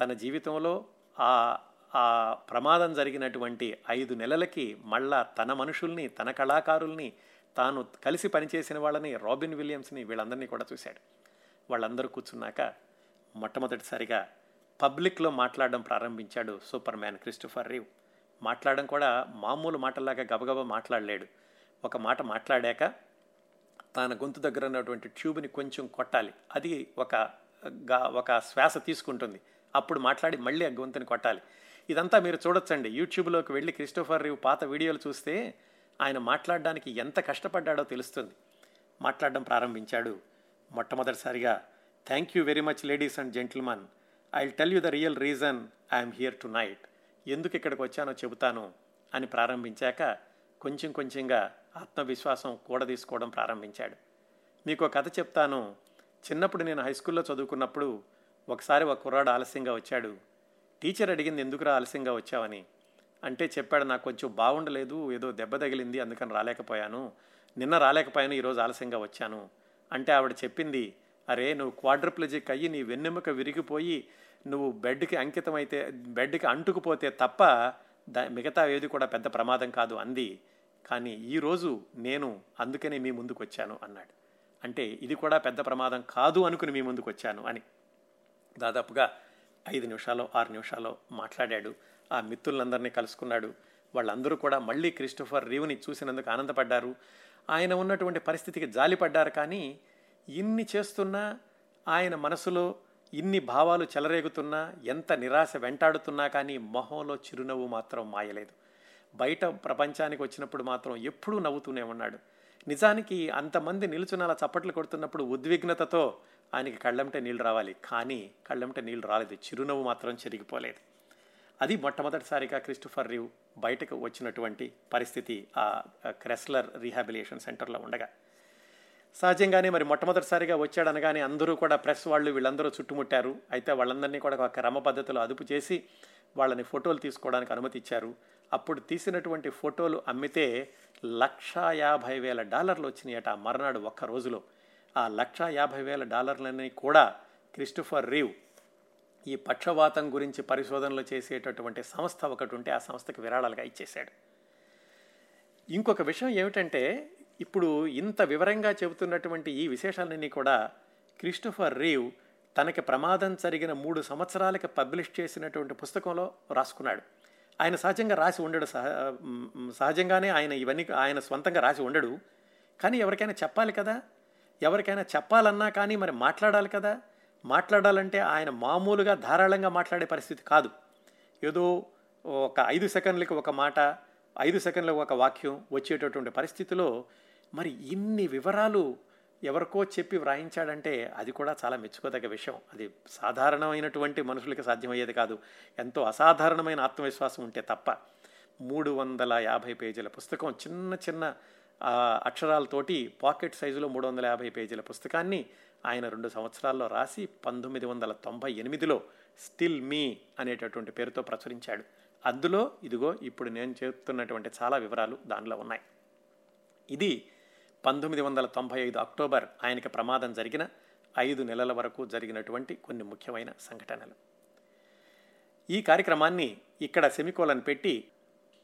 తన జీవితంలో ఆ ఆ ప్రమాదం జరిగినటువంటి ఐదు నెలలకి మళ్ళా తన మనుషుల్ని తన కళాకారుల్ని తాను కలిసి పనిచేసిన వాళ్ళని రాబిన్ విలియమ్స్ని వీళ్ళందరినీ కూడా చూశాడు. వాళ్ళందరూ కూర్చున్నాక మొట్టమొదటిసారిగా పబ్లిక్లో మాట్లాడడం ప్రారంభించాడు సూపర్ మ్యాన్ క్రిస్టోఫర్ రీవ్. మాట్లాడడం కూడా మామూలు మాటల్లాగా గబగబా మాట్లాడలేడు. ఒక మాట మాట్లాడాక తన గొంతు దగ్గర ఉన్నటువంటి ట్యూబ్ని కొంచెం కొట్టాలి. అది ఒక ఒక శ్వాస తీసుకుంటుంది. అప్పుడు మాట్లాడి మళ్ళీ ఆ గొంతుని కొట్టాలి. ఇదంతా మీరు చూడొచ్చండి. యూట్యూబ్లోకి వెళ్ళి క్రిస్టోఫర్ రీవ్ పాత వీడియోలు చూస్తే ఆయన మాట్లాడడానికి ఎంత కష్టపడ్డాడో తెలుస్తుంది. మాట్లాడడం ప్రారంభించాడు. మొట్టమొదటిసారిగా thank you very much ladies and gentleman I tell you the real reason I'm here tonight ఎందుకు ఇక్కడికి వచ్చానో చెబుతాను అని ప్రారంభించాక కొంచెం కొంచెంగా ఆత్మవిశ్వాసం కూడా తీసుకోవడం ప్రారంభించాడు. మీకు కథ చెప్తాను. చిన్నప్పుడు నేను హై స్కూల్లో చదువుకున్నప్పుడు ఒకసారి ఒక కుర్రాడు ఆలస్యంగా వచ్చాడు. టీచర్ అడిగింది ఎందుకురా ఆలస్యంగా వచ్చావని? అంటే చెప్పాడు నాకు కొంచెం బాగుండలేదు ఏదో దెబ్బ తగిలింది అందుకని రాలేకపోయాను. నిన్న రాలేకపోయాను ఈరోజు ఆలస్యంగా వచ్చాను. అంటే ఆవిడ చెప్పింది అరే నువ్వు క్వాడ్రప్లజిక్ అయ్యి నీ వెన్నెముక విరిగిపోయి నువ్వు బెడ్కి అంకితమైతే బెడ్కి అంటుకుపోతే తప్ప దా మిగతా ఏది కూడా పెద్ద ప్రమాదం కాదు అంది. కానీ ఈరోజు నేను అందుకనే మీ ముందుకు వచ్చాను అన్నాడు. అంటే ఇది కూడా పెద్ద ప్రమాదం కాదు అనుకుని మీ ముందుకు వచ్చాను అని. దాదాపుగా ఐదు నిమిషాలు ఆరు నిమిషాలు మాట్లాడాడు. ఆ మిత్రులందరినీ కలుసుకున్నాడు. వాళ్ళందరూ కూడా మళ్ళీ క్రిస్టోఫర్ రీవ్ని చూసినందుకు ఆనందపడ్డారు. ఆయన ఉన్నటువంటి పరిస్థితికి జాలిపడ్డారు కానీ ఇన్ని చేస్తున్నా ఆయన మనసులో ఇన్ని భావాలు చెలరేగుతున్నా ఎంత నిరాశ వెంటాడుతున్నా కానీ మొహంలో చిరునవ్వు మాత్రం మాయలేదు. బయట ప్రపంచానికి వచ్చినప్పుడు మాత్రం ఎప్పుడూ నవ్వుతూనే ఉన్నాడు. నిజానికి అంతమంది నిలుచుని చప్పట్లు కొడుతున్నప్పుడు ఉద్విగ్నతతో ఆయనకి కళ్ళంటే నీళ్ళు రావాలి. కానీ కళ్ళంటే నీళ్ళు రాలేదు. చిరునవ్వు మాత్రం చెరిగిపోలేదు. అది మొట్టమొదటిసారిగా క్రిస్టోఫర్ రివ్ బయటకు వచ్చినటువంటి పరిస్థితి ఆ క్రెస్లర్ రీహాబిలియేషన్ సెంటర్లో ఉండగా. సహజంగానే మరి మొట్టమొదటిసారిగా వచ్చాడనగానే అందరూ కూడా ప్రెస్ వాళ్ళు వీళ్ళందరూ చుట్టుముట్టారు. అయితే వాళ్ళందరినీ కూడా ఒక క్రమ పద్ధతిలో అదుపు చేసి వాళ్ళని ఫోటోలు తీసుకోవడానికి అనుమతి ఇచ్చారు. అప్పుడు తీసినటువంటి ఫోటోలు అమ్మితే లక్షా యాభై వేల డాలర్లు వచ్చినాయట ఆ మర్నాడు ఒక్క రోజులో. ఆ లక్షా యాభై వేల డాలర్లని కూడా క్రిస్టోఫర్ రీవ్ ఈ పక్షవాతం గురించి పరిశోధనలు చేసేటటువంటి సంస్థ ఒకటి ఉంటే ఆ సంస్థకి విరాళాలుగా ఇచ్చేశాడు. ఇంకొక విషయం ఏమిటంటే ఇప్పుడు ఇంత వివరంగా చెబుతున్నటువంటి ఈ విశేషాలన్నీ కూడా క్రిస్టోఫర్ రీవ్ తనకి ప్రమాదం జరిగిన మూడు సంవత్సరాలకి పబ్లిష్ చేసినటువంటి పుస్తకంలో రాసుకున్నాడు. ఆయన సహజంగా రాసి ఉండడు సహ సహజంగానే ఆయన ఇవన్నీ ఆయన స్వంతంగా రాసి ఉండడు. కానీ ఎవరికైనా చెప్పాలి కదా? ఎవరికైనా చెప్పాలన్నా కానీ మరి మాట్లాడాలి కదా. మాట్లాడాలంటే ఆయన మామూలుగా ధారాళంగా మాట్లాడే పరిస్థితి కాదు. ఏదో ఒక ఐదు సెకండ్లకి ఒక మాట ఐదు సెకండ్లకు ఒక వాక్యం వచ్చేటటువంటి పరిస్థితిలో మరి ఇన్ని వివరాలు ఎవరికో చెప్పి వ్రాయించాడంటే అది కూడా చాలా మెచ్చుకోదగ్గ విషయం. అది సాధారణమైనటువంటి మనుషులకి సాధ్యమయ్యేది కాదు. ఎంతో అసాధారణమైన ఆత్మవిశ్వాసం ఉంటే తప్ప మూడు వందల యాభై పేజీల పుస్తకం చిన్న చిన్న అక్షరాలతోటి పాకెట్ సైజులో మూడు వందల యాభై పేజీల పుస్తకాన్ని ఆయన రెండు సంవత్సరాల్లో రాసి పంతొమ్మిది వందల తొంభై ఎనిమిదిలో స్టిల్ మీ అనేటటువంటి పేరుతో ప్రచురించాడు. అందులో ఇదిగో ఇప్పుడు నేను చెప్తున్నటువంటి చాలా వివరాలు దానిలో ఉన్నాయి. ఇది పంతొమ్మిది వందల తొంభై ఐదు అక్టోబర్ ఆయనకి ప్రమాదం జరిగిన ఐదు నెలల వరకు జరిగినటువంటి కొన్ని ముఖ్యమైన సంఘటనలు. ఈ కార్యక్రమాన్ని ఇక్కడ సెమికోలను పెట్టి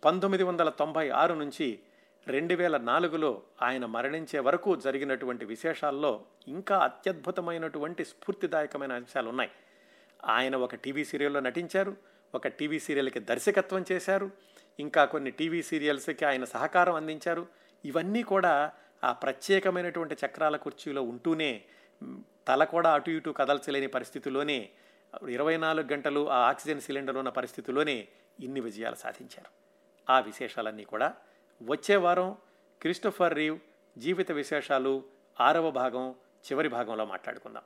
పంతొమ్మిది వందల తొంభై ఆరు నుంచి రెండు వేల నాలుగులో ఆయన మరణించే వరకు జరిగినటువంటి విశేషాల్లో ఇంకా అత్యద్భుతమైనటువంటి స్ఫూర్తిదాయకమైన అంశాలు ఉన్నాయి ఆయన ఒక టీవీ సీరియల్లో నటించారు ఒక టీవీ సీరియల్కి దర్శకత్వం చేశారు ఇంకా కొన్ని టీవీ సీరియల్స్కి ఆయన సహకారం అందించారు. ఇవన్నీ కూడా ఆ ప్రత్యేకమైనటువంటి చక్రాల కుర్చీలో ఉంటూనే తల కూడా అటు ఇటు కదల్చలేని పరిస్థితిలోనే ఇరవై నాలుగు గంటలు ఆ ఆక్సిజన్ సిలిండర్ ఉన్న పరిస్థితిలోనే ఇన్ని విజయాలు సాధించారు. ఆ విశేషాలన్నీ కూడా వచ్చే వారం క్రిస్టోఫర్ రీవ్ జీవిత విశేషాలు ఆరవ భాగం చివరి భాగంలో మాట్లాడుకుందాం.